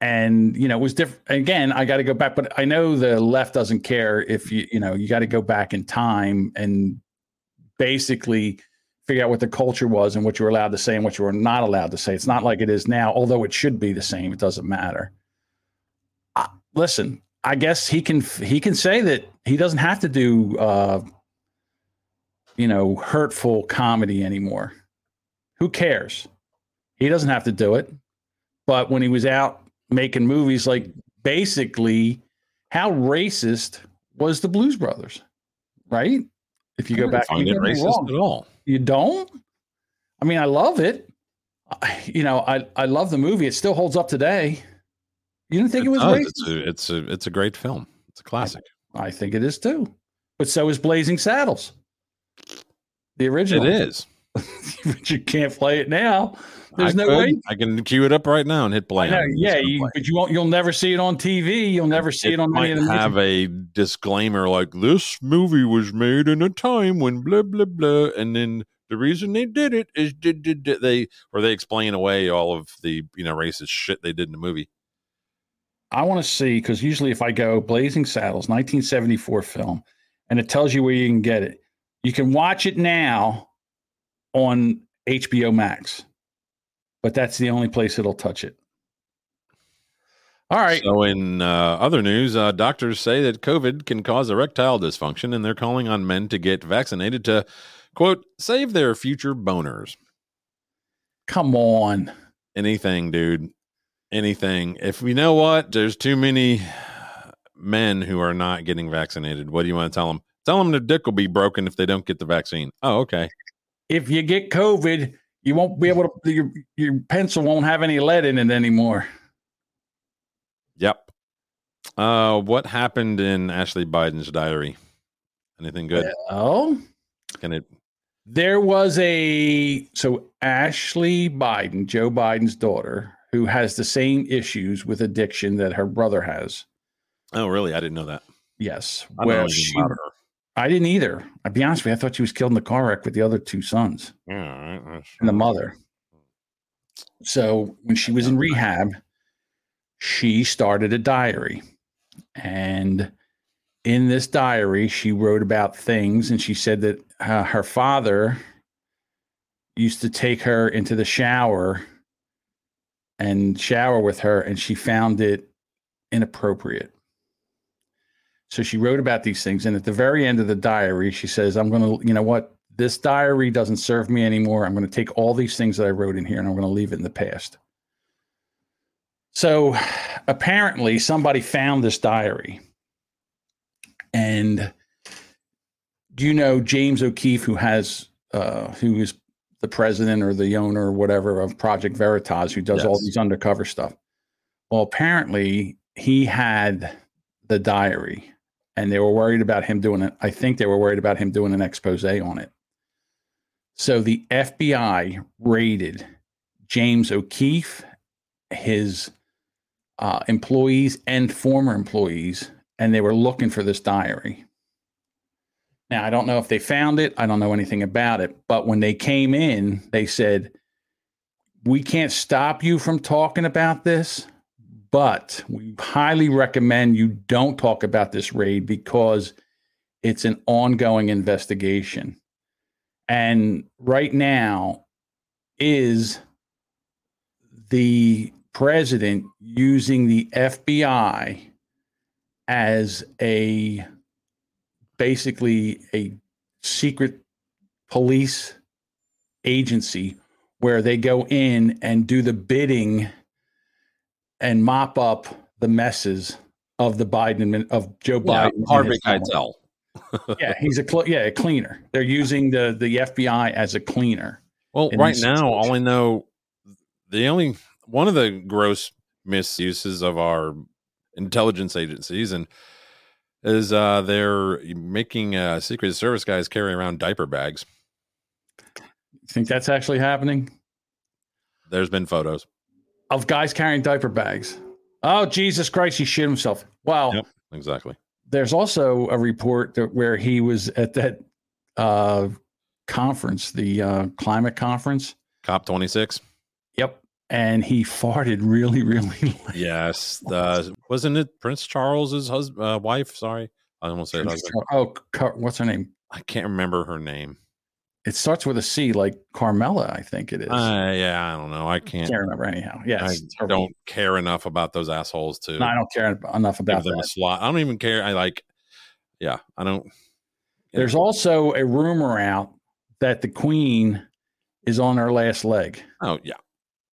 Speaker 2: And you know, it was different. Again, I got to go back, but I know the left doesn't care if you, you know, you got to go back in time and basically figure out what the culture was and what you were allowed to say and what you were not allowed to say. It's not like it is now, although it should be the same. It doesn't matter. Uh, listen, I guess he can he can say that he doesn't have to do uh, you know hurtful comedy anymore. Who cares? He doesn't have to do it. But when he was out making movies, like basically, how racist was the Blues Brothers, right? If you
Speaker 1: I
Speaker 2: go back,
Speaker 1: find
Speaker 2: you
Speaker 1: it
Speaker 2: get
Speaker 1: racist
Speaker 2: wrong.
Speaker 1: at all.
Speaker 2: You don't? I mean, I love it. I, you know, I I love the movie. It still holds up today. You didn't think it, was
Speaker 1: does.
Speaker 2: racist?
Speaker 1: It's a, it's a it's a great film. It's a classic.
Speaker 2: I think it is too. But so is Blazing Saddles. The original.
Speaker 1: It is.
Speaker 2: but you can't play it now. There's
Speaker 1: I
Speaker 2: no
Speaker 1: could.
Speaker 2: way.
Speaker 1: I can cue it up right now and hit play.
Speaker 2: Know, yeah, you, but you won't. You'll never see it on TV. You'll never see it, on
Speaker 1: might
Speaker 2: any of the
Speaker 1: have a disclaimer like this movie was made in a time when blah blah blah, and then the reason they did it is did, did, did they or they explain away all of the you know racist shit they did in the movie.
Speaker 2: I want to see because usually if I go Blazing Saddles, 1974 film, and it tells you where you can get it, you can watch it now on HBO Max, but that's the only place it'll touch it. All right.
Speaker 1: So in uh, other news, uh, doctors say that COVID can cause erectile dysfunction, and they're calling on men to get vaccinated to quote save their future boners.
Speaker 2: Come on.
Speaker 1: Anything, dude. Anything. If we know what, there's too many men who are not getting vaccinated. What do you want to tell them? Tell them their dick will be broken if they don't get the vaccine. Oh, okay.
Speaker 2: If you get COVID, you won't be able to. Your your pencil won't have any lead in it anymore.
Speaker 1: Yep. Uh, what happened in Ashley Biden's diary? Anything good?
Speaker 2: Oh,
Speaker 1: Can it?
Speaker 2: There was a so Ashley Biden, Joe Biden's daughter, who has the same issues with addiction that her brother has.
Speaker 1: Oh, really? I didn't know that.
Speaker 2: Yes.
Speaker 1: I
Speaker 2: where she-. I didn't either. I'll be honest with you. I thought she was killed in the car wreck with the other two sons
Speaker 1: Yeah, right,
Speaker 2: and the mother. So when she was in rehab, she started a diary. And in this diary, she wrote about things and she said that uh, her father used to take her into the shower and shower with her, and she found it inappropriate. So she wrote about these things. And at the very end of the diary, she says, I'm going to, you know what? This diary doesn't serve me anymore. I'm going to take all these things that I wrote in here and I'm going to leave it in the past. So apparently, somebody found this diary. And do you know James O'Keefe, who has, uh, who is the president or the owner or whatever of Project Veritas, who does all these undercover stuff? Well, apparently, he had the diary and they were worried about him doing it. I think they were worried about him doing an expose on it. So the FBI raided James O'Keefe, his uh, employees, and former employees, and they were looking for this diary. Now, I don't know if they found it. I don't know anything about it. But when they came in, they said, We can't stop you from talking about this, but we highly recommend you don't talk about this raid because it's an ongoing investigation. And right now is the president using the FBI as a basically a secret police agency where they go in and do the bidding and mop up the messes of the Biden of Joe Biden. and
Speaker 1: Harvey. Keitel.
Speaker 2: yeah, he's a cl- yeah a cleaner. They're using the the FBI as a cleaner.
Speaker 1: Well, right now, all. I know, the only one of the gross misuses of our intelligence agencies and is uh they're making uh secret service guys carry around diaper bags.
Speaker 2: think that's actually happening
Speaker 1: There's been photos.
Speaker 2: Of guys carrying diaper bags. Oh Jesus Christ, he shit himself. Wow.
Speaker 1: Yep, exactly.
Speaker 2: there's also a report that where he was at that uh, conference, the uh, climate conference.
Speaker 1: COP26.
Speaker 2: Yep, and he farted really, really.
Speaker 1: Yes. Uh, wasn't it Prince Charles's husband, uh, wife? Sorry. I almost said husband.
Speaker 2: Char- oh, what's her name?
Speaker 1: I can't remember her name.
Speaker 2: It starts with a C, like Carmela, I think it is.
Speaker 1: Uh, yeah, I don't know. I can't.
Speaker 2: Can't remember anyhow. Yes,
Speaker 1: I don't care enough about those assholes to
Speaker 2: No, I don't care enough about
Speaker 1: them a
Speaker 2: that.
Speaker 1: slot. I don't even care. I like, yeah, I don't.
Speaker 2: There's also a rumor out that the Queen is on her last leg.
Speaker 1: Oh yeah,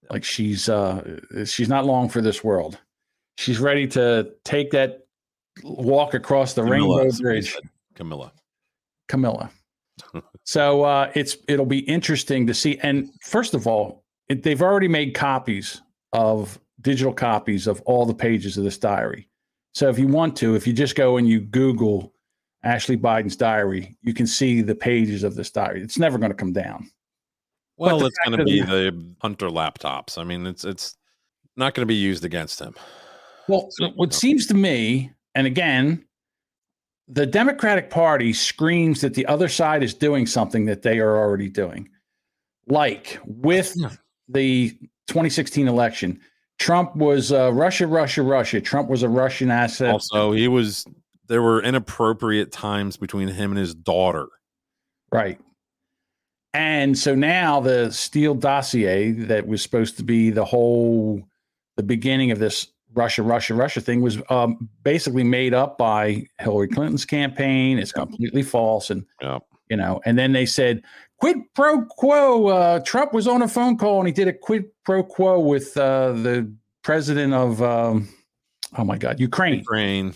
Speaker 2: like she's uh she's not long for this world. She's ready to take that walk across the
Speaker 1: Camilla,
Speaker 2: Rainbow Bridge.
Speaker 1: Camilla.
Speaker 2: Camilla. So uh, it's it'll be interesting to see. And first of all, it, they've already made copies of digital copies of all the pages of this diary. So if you want to, if you just go and you Google Ashley Biden's diary, you can see the pages of this diary. It's never going to come down.
Speaker 1: Well, it's going to be
Speaker 2: the-
Speaker 1: Hunter laptops. I mean, it's it's not going to be used against him.
Speaker 2: Well, what seems to me, and again, the Democratic Party screams that the other side is doing something that they are already doing. Like with the 2016 election, Trump was uh, Russia, Russia, Russia. Trump was a Russian asset.
Speaker 1: Also, he was there were inappropriate times between him and his daughter.
Speaker 2: Right. And so now the Steele dossier that was supposed to be the whole the beginning of this Russia, Russia, Russia thing was um, basically made up by Hillary Clinton's campaign. It's completely false, and
Speaker 1: Yeah.
Speaker 2: you know. And then they said quid pro quo. Uh, Trump was on a phone call and he did a quid pro quo with uh, the president of um, oh my god, Ukraine.
Speaker 1: Ukraine.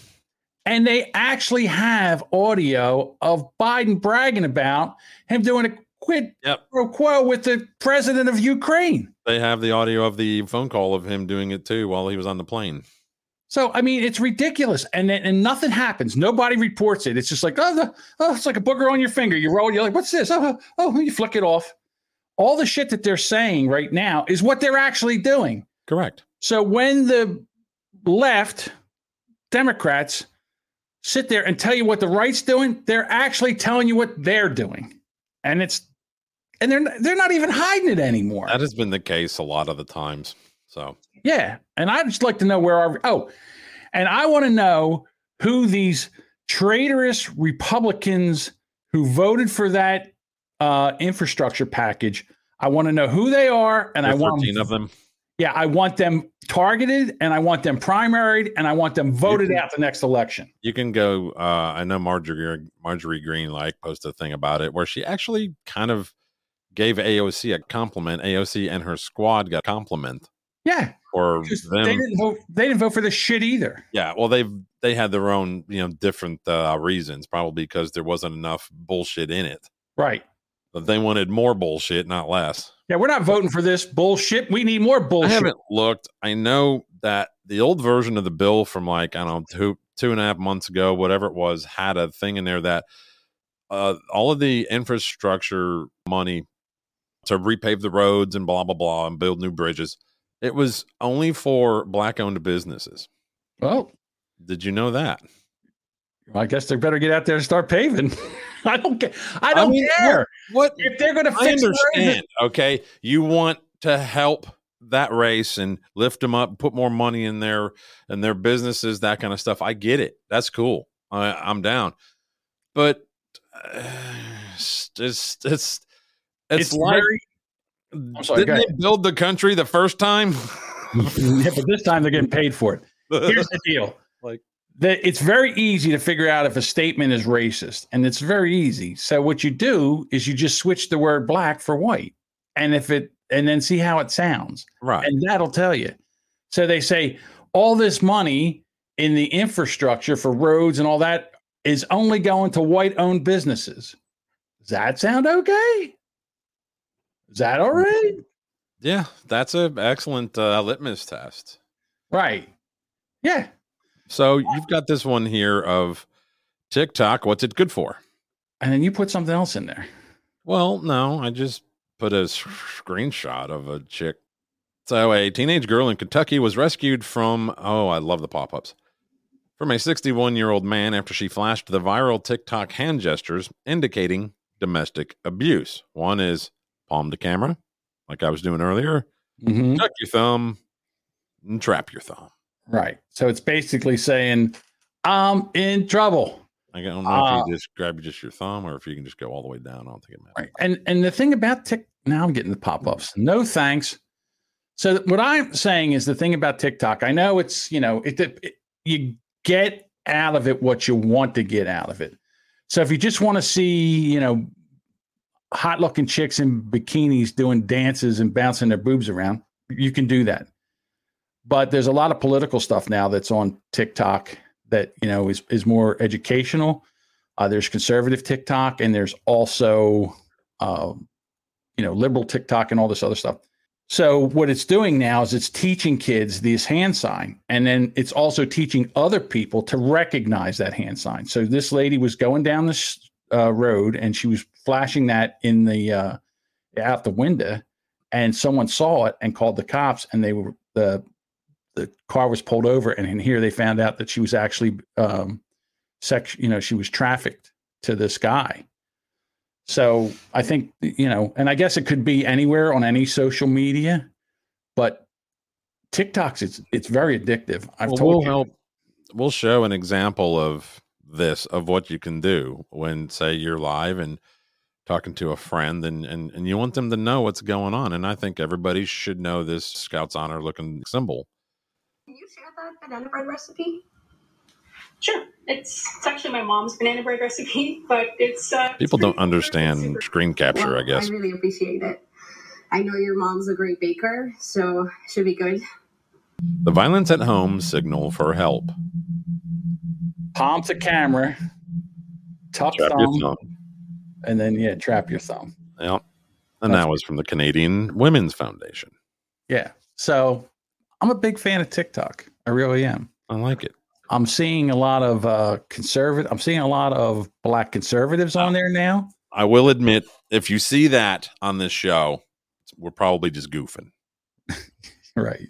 Speaker 2: And they actually have audio of Biden bragging about him doing a quid
Speaker 1: Yep.
Speaker 2: pro quo with the president of Ukraine.
Speaker 1: They have the audio of the phone call of him doing it too while he was on the plane.
Speaker 2: So I mean, it's ridiculous, and and nothing happens. Nobody reports it. It's just like oh, the, oh, it's like a booger on your finger. You roll. You're like, what's this? Oh, oh, oh, you flick it off. All the shit that they're saying right now is what they're actually doing.
Speaker 1: Correct.
Speaker 2: So when the left Democrats sit there and tell you what the right's doing, they're actually telling you what they're doing. And it's and they're they're not even hiding it anymore.
Speaker 1: That has been the case a lot of the times. So
Speaker 2: Yeah. And I'd just like to know where our oh, and I want to know who these traitorous Republicans who voted for that uh, infrastructure package. I want to know who they are, and I want
Speaker 1: 13 of them.
Speaker 2: Yeah, I want them targeted, and I want them primaried, and I want them voted
Speaker 1: can-
Speaker 2: out the next election.
Speaker 1: You can go. Uh, I know Marjorie Marjorie Greene like posted a thing about it where she actually kind of gave AOC a compliment. AOC and her squad got a compliment
Speaker 2: Yeah,
Speaker 1: Or them.
Speaker 2: they didn't vote. They didn't vote for this shit either.
Speaker 1: Yeah, well, they've they had their own you know different uh, reasons, probably because there wasn't enough bullshit in it.
Speaker 2: Right.
Speaker 1: But they wanted more bullshit, not less.
Speaker 2: Yeah, we're not voting for this bullshit. We need more bullshit.
Speaker 1: I haven't looked. I know that the old version of the bill from like I don't know two two and a half months ago, whatever it was, had a thing in there that uh, all of the infrastructure money to repave the roads and blah blah blah and build new bridges, it was only for black owned businesses.
Speaker 2: Well,
Speaker 1: did you know that?
Speaker 2: I guess they better get out there and start paving. I don't care. I don't
Speaker 1: mean,
Speaker 2: care.
Speaker 1: What,
Speaker 2: if they're going to
Speaker 1: I
Speaker 2: fix
Speaker 1: understand. Okay, you want to help that race and lift them up, put more money in their and their businesses, that kind of stuff. I get it. That's cool. I, I'm down. But uh, it's it's it's,
Speaker 2: It's
Speaker 1: like
Speaker 2: very- I'm sorry,
Speaker 1: didn't they
Speaker 2: ahead.
Speaker 1: build the country the first time?
Speaker 2: yeah, but this time they're getting paid for it. Here's the deal.
Speaker 1: Like
Speaker 2: that it's very easy to figure out if a statement is racist, and it's very easy. So what you do is you just switch the word black for white, and if it and then see how it sounds,
Speaker 1: right?
Speaker 2: And that'll tell you. So they say all this money in the infrastructure for roads and all that is only going to white-owned businesses. Does that sound okay? Is that all right?
Speaker 1: Yeah, that's an excellent uh, litmus test.
Speaker 2: Right. Yeah.
Speaker 1: So you've got this one here of TikTok. What's it good for?
Speaker 2: And then you put something else in there.
Speaker 1: Well, no, I just put a screenshot of a chick. So a teenage girl in Kentucky was rescued from oh, I love the pop-ups. From a 61-year-old man after she flashed the viral TikTok hand gestures indicating domestic abuse. One is palm the camera, like I was doing earlier.
Speaker 2: Mm-hmm.
Speaker 1: Tuck your thumb and trap your thumb.
Speaker 2: Right. So it's basically saying, I'm in trouble.
Speaker 1: I don't know
Speaker 2: Uh,
Speaker 1: if you just grab just your thumb or if you can just go all the way down. I don't think it matters.
Speaker 2: Right. And and the thing about Tik now I'm getting the pop-ups. No thanks. So what I'm saying is the thing about TikTok, I know it's, you know, it, it you get out of it what you want to get out of it. So if you just want to see, you know, hot looking chicks in bikinis doing dances and bouncing their boobs around, you can do that. But there's a lot of political stuff now that's on TikTok that you know is is more educational. Uh, there's conservative TikTok, and there's also uh, you know liberal TikTok and all this other stuff. So what it's doing now is it's teaching kids this hand sign, and then it's also teaching other people to recognize that hand sign. So this lady was going down this uh, road, and she was flashing that in the uh, out the window, and someone saw it and called the cops, and they were the the car was pulled over, and in here they found out that she was actually um, sex, you know, she was trafficked to this guy. So I think you know, and I guess it could be anywhere on any social media, but TikTok's it's it's very addictive. I've
Speaker 1: Well,
Speaker 2: told
Speaker 1: we'll
Speaker 2: you.
Speaker 1: help. We'll show an example of this of what you can do when, say, you're live and talking to a friend, and and and you want them to know what's going on. And I think everybody should know this Scouts Honor looking symbol.
Speaker 24: Can you share that banana bread recipe? Sure. It's, it's actually my mom's banana bread recipe, but it's uh,
Speaker 1: People don't understand screen capture, I guess.
Speaker 24: I really appreciate it. I know your mom's a great baker, so should be good.
Speaker 1: The violence at home signal for help.
Speaker 2: Palm to camera, tuck
Speaker 1: Trap
Speaker 2: thumb,
Speaker 1: your thumb.
Speaker 2: and then yeah, trap your thumb.
Speaker 1: Yep. And that was from the Canadian Women's Foundation.
Speaker 2: Yeah. So I'm a big fan of TikTok. I really am.
Speaker 1: I like it.
Speaker 2: I'm seeing a lot of uh conservative. I'm seeing a lot of black conservatives on there now.
Speaker 1: I will admit, if you see that on this show, we're probably just goofing.
Speaker 2: Right.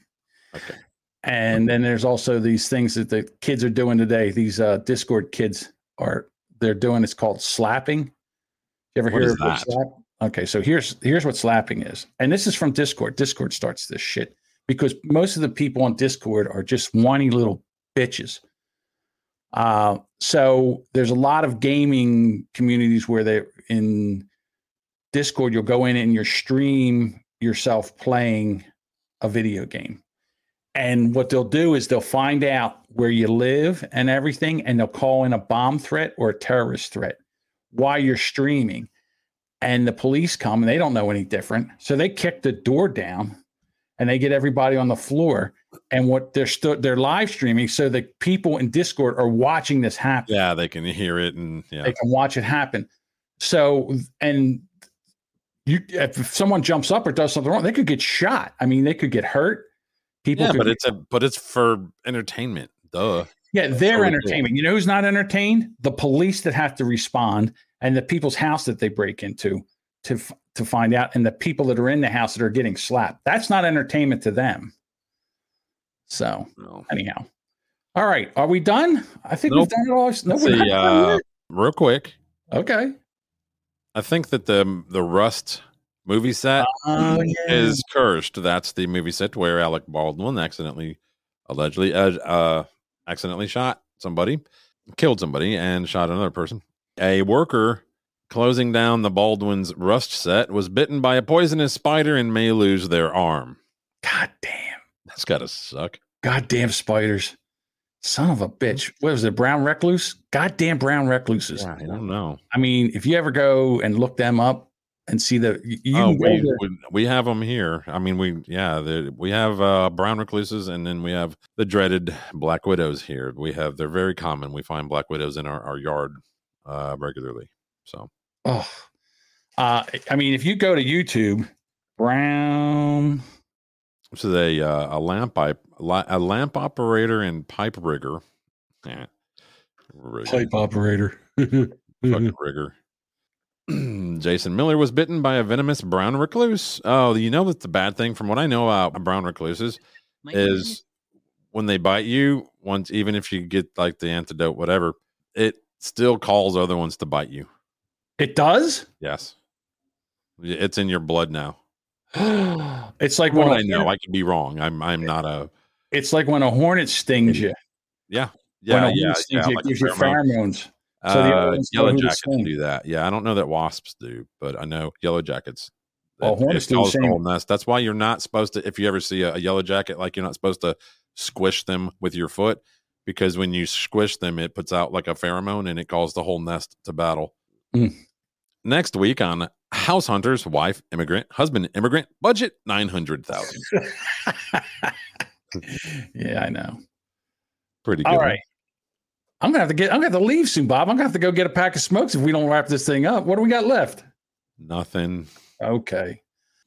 Speaker 1: Okay.
Speaker 2: And then there's also these things that the kids are doing today. These uh, Discord kids are they're doing. It's called slapping. You ever
Speaker 1: What
Speaker 2: hear of
Speaker 1: that?
Speaker 2: slap? Okay, so here's here's what slapping is, and this is from Discord. Discord starts this shit because most of the people on Discord are just whiny little bitches. Uh, so there's a lot of gaming communities where they in Discord you'll go in and you stream yourself playing a video game. And what they'll do is they'll find out where you live and everything, and they'll call in a bomb threat or a terrorist threat while you're streaming. And the police come and they don't know any different. So they kick the door down and they get everybody on the floor. And what they're still they're live streaming, so the people in Discord are watching this happen
Speaker 1: Yeah, they can hear it and yeah.
Speaker 2: they can watch it happen. So, and you, if someone jumps up or does something wrong, they could get shot. I mean, they could get hurt. People,
Speaker 1: yeah, but it's a but it's for entertainment. Duh.
Speaker 2: yeah, they're entertainment. You know who's not entertained? The police that have to respond and the people's house that they break into to f- to find out, and the people that are in the house that are getting slapped. That's not entertainment to them. So, anyhow, all right, are we done? I think we've done it all. No,
Speaker 1: Let's see,
Speaker 2: done
Speaker 1: uh, real quick.
Speaker 2: Okay.
Speaker 1: I think that the the Rust movie set
Speaker 2: Oh, yeah.
Speaker 1: is cursed. That's the movie set where Alec Baldwin accidentally, allegedly, uh, uh, accidentally shot somebody, killed somebody, and shot another person. A worker closing down the Baldwin's Rust set was bitten by a poisonous spider and may lose their arm.
Speaker 2: God damn.
Speaker 1: That's gotta suck.
Speaker 2: Goddamn spiders. Son of a bitch. What was it? Brown recluse? Goddamn brown recluses.
Speaker 1: I don't know.
Speaker 2: I mean, if you ever go and look them up and see the
Speaker 1: oh, we, we we have them here. I mean, we yeah, the, we have uh, brown recluses, and then we have the dreaded black widows here. We have they're very common. We find black widows in our, our yard uh, regularly. So
Speaker 2: Oh, uh, I mean, if you go to YouTube, brown.
Speaker 1: this is a uh, a lamp pipe a lamp operator and pipe rigger. Yeah. Rigger.
Speaker 2: Pipe operator.
Speaker 1: Fucking rigger. Jason Miller was bitten by a venomous brown recluse. Oh, you know that the bad thing from what I know about brown recluses is when they bite you, once even if you get like the antidote, whatever, it still calls other ones to bite you.
Speaker 2: It does?
Speaker 1: Yes. It's in your blood now.
Speaker 2: it's like
Speaker 1: what
Speaker 2: when
Speaker 1: I
Speaker 2: a
Speaker 1: know.
Speaker 2: hornet-
Speaker 1: I could be wrong. I'm I'm not a
Speaker 2: It's like when a hornet stings you.
Speaker 1: yeah.
Speaker 2: When
Speaker 1: Yeah,
Speaker 2: a
Speaker 1: yeah,
Speaker 2: hornet stings
Speaker 1: yeah,
Speaker 2: you, it
Speaker 1: like a
Speaker 2: gives you
Speaker 1: pheromone.
Speaker 2: pheromones. So the
Speaker 1: Uh, yellow jackets do that. Yeah, I don't know that wasps do, but I know yellow jackets.
Speaker 2: Oh,
Speaker 1: it-
Speaker 2: hornets do the
Speaker 1: nest. That's why you're not supposed to. If you ever see a, a yellow jacket, like you're not supposed to squish them with your foot because when you squish them, it puts out like a pheromone and it calls the whole nest to battle.
Speaker 2: Mm.
Speaker 1: Next week on House Hunters, wife immigrant, husband immigrant, budget nine hundred thousand.
Speaker 2: Yeah, I know.
Speaker 1: Pretty good.
Speaker 2: All right. I'm gonna have to get. I'm gonna have to leave soon, Bob. I'm gonna have to go get a pack of smokes if we don't wrap this thing up. What do we got left?
Speaker 1: Nothing.
Speaker 2: Okay.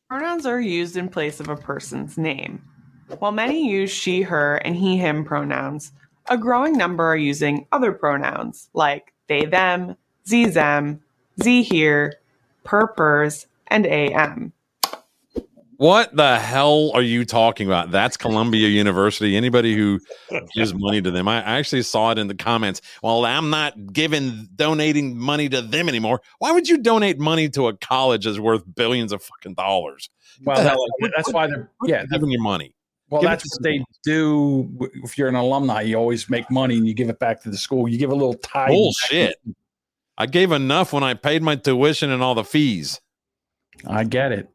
Speaker 25: Pronouns are used in place of a person's name. While many use she, her, and he, him pronouns, a growing number are using other pronouns like they, them, ze, them, ze, here, per, pers, and am.
Speaker 1: What the hell are you talking about? That's Columbia University. Anybody who gives money to them, I actually saw it in the comments. Well, I'm not giving donating money to them anymore. Why would you donate money to a college that's worth billions of fucking dollars?
Speaker 2: Well, that- that's why they're yeah.
Speaker 1: giving you money.
Speaker 2: Well,
Speaker 1: Give
Speaker 2: that's what they do. If you're an alumni, you always make money and you give it back to the school. You give a little tithe.
Speaker 1: Bullshit. I gave enough when I paid my tuition and all the fees.
Speaker 2: I get it.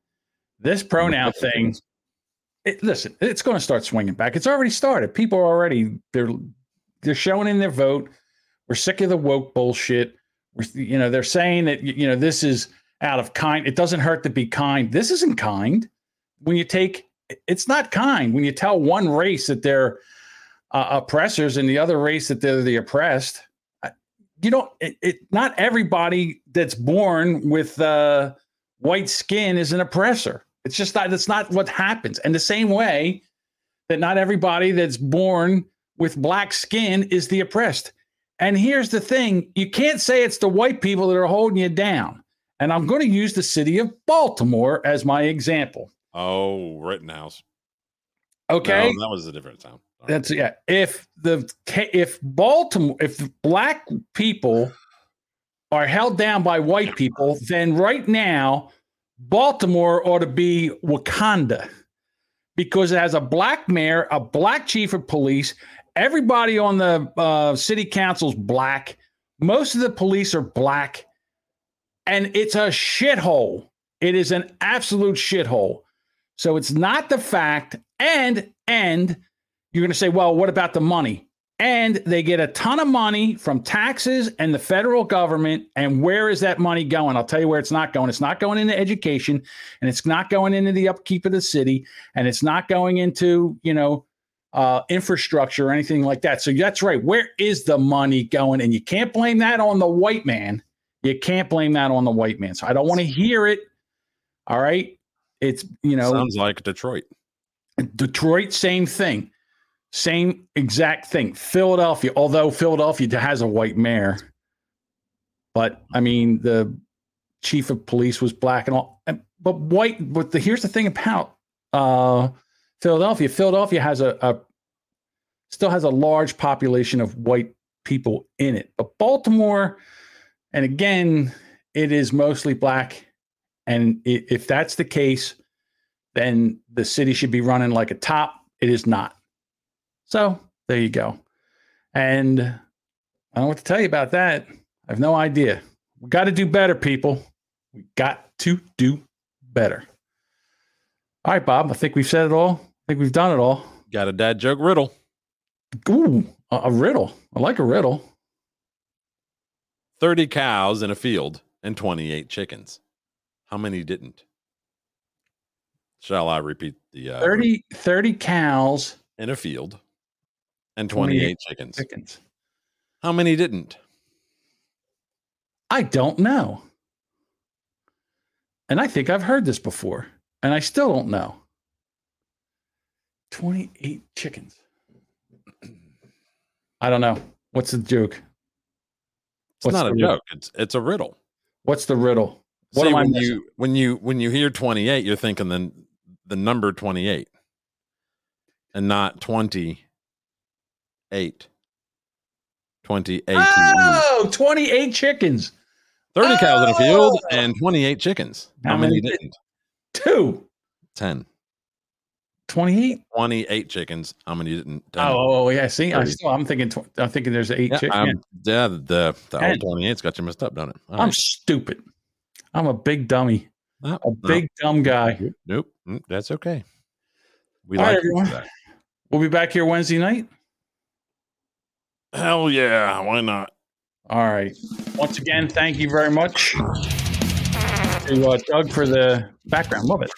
Speaker 2: This pronoun thing. It, listen, it's going to start swinging back. It's already started. People are already they're they're showing in their vote. We're sick of the woke bullshit. We're, you know, they're saying that you know this is out of kind. It doesn't hurt to be kind. This isn't kind. When you take, it's not kind when you tell one race that they're uh, oppressors and the other race that they're the oppressed. You don't. It, it not everybody that's born with uh, white skin is an oppressor. It's just not. That's not what happens. And the same way that not everybody that's born with black skin is the oppressed. And here's the thing you can't say it's the white people that are holding you down. And I'm going to use the city of Baltimore as my example.
Speaker 1: Oh, Rittenhouse.
Speaker 2: Okay.
Speaker 1: No, that was a different sound.
Speaker 2: That's yeah. If the if Baltimore, if black people are held down by white people, then right now Baltimore ought to be Wakanda because it has a black mayor, a black chief of police. Everybody on the uh, city council's black. Most of the police are black, and it's a shithole. It is an absolute shithole. So it's not the fact, and and you're going to say, well, what about the money? And they get a ton of money from taxes and the federal government. And where is that money going? I'll tell you where it's not going. It's not going into education, and it's not going into the upkeep of the city, and it's not going into you know uh, infrastructure or anything like that. So that's right. Where is the money going? And you can't blame that on the white man. You can't blame that on the white man. So I don't want to hear it. All right. It's you know
Speaker 1: Sounds like Detroit.
Speaker 2: Detroit, same thing. Same exact thing. Philadelphia, although Philadelphia has a white mayor, but I mean the chief of police was black and all. But white. But the, here's the thing about uh, Philadelphia. Philadelphia has a, a still has a large population of white people in it. But Baltimore, and again, it is mostly black. And if that's the case, then the city should be running like a top. It is not. So there you go. And I don't know what to tell you about that. I have no idea. We got to do better, people. We got to do better. All right, Bob. I think we've said it all. I think we've done it all.
Speaker 1: Got a dad joke riddle.
Speaker 2: Ooh, a, a riddle. I like a riddle.
Speaker 1: 30 cows in a field and 28 chickens. How many didn't? Shall I repeat the uh,
Speaker 2: 30, 30 cows
Speaker 1: in a field and 28,
Speaker 2: 28
Speaker 1: chickens.
Speaker 2: chickens.
Speaker 1: How many didn't?
Speaker 2: I don't know. And I think I've heard this before, and I still don't know. 28 chickens. I don't know. What's the joke?
Speaker 1: It's
Speaker 2: What's
Speaker 1: not a
Speaker 2: riddle?
Speaker 1: joke. It's it's a riddle.
Speaker 2: What's the riddle? What
Speaker 1: See,
Speaker 2: am I
Speaker 1: when
Speaker 2: missing?
Speaker 1: you when you when you hear 28, you're thinking the the number 28 and not 28. 28.
Speaker 2: Oh, 28 chickens.
Speaker 1: 30 cows in a field
Speaker 2: Oh!
Speaker 1: and 28 chickens. How,
Speaker 2: How
Speaker 1: many,
Speaker 2: many
Speaker 1: didn't?
Speaker 2: Two.
Speaker 1: 10.
Speaker 2: 28?
Speaker 1: 28 chickens. How many didn't? 10.
Speaker 2: Oh, oh, oh, yeah. See, I still, I'm thinking, tw- I'm thinking there's eight
Speaker 1: yeah,
Speaker 2: chickens.
Speaker 1: Yeah, the, the
Speaker 2: Ten.
Speaker 1: old 28's got you messed up, don't it? All
Speaker 2: I'm
Speaker 1: right.
Speaker 2: stupid. I'm a big dummy.
Speaker 1: No,
Speaker 2: a big dumb guy.
Speaker 1: Nope. Mm, That's okay. We
Speaker 2: All right,
Speaker 1: like for
Speaker 2: everyone.
Speaker 1: that.
Speaker 2: We'll be back here Wednesday night.
Speaker 1: Hell yeah. Why not?
Speaker 2: All right. Once again, thank you very much to uh, Doug for the background. Love it.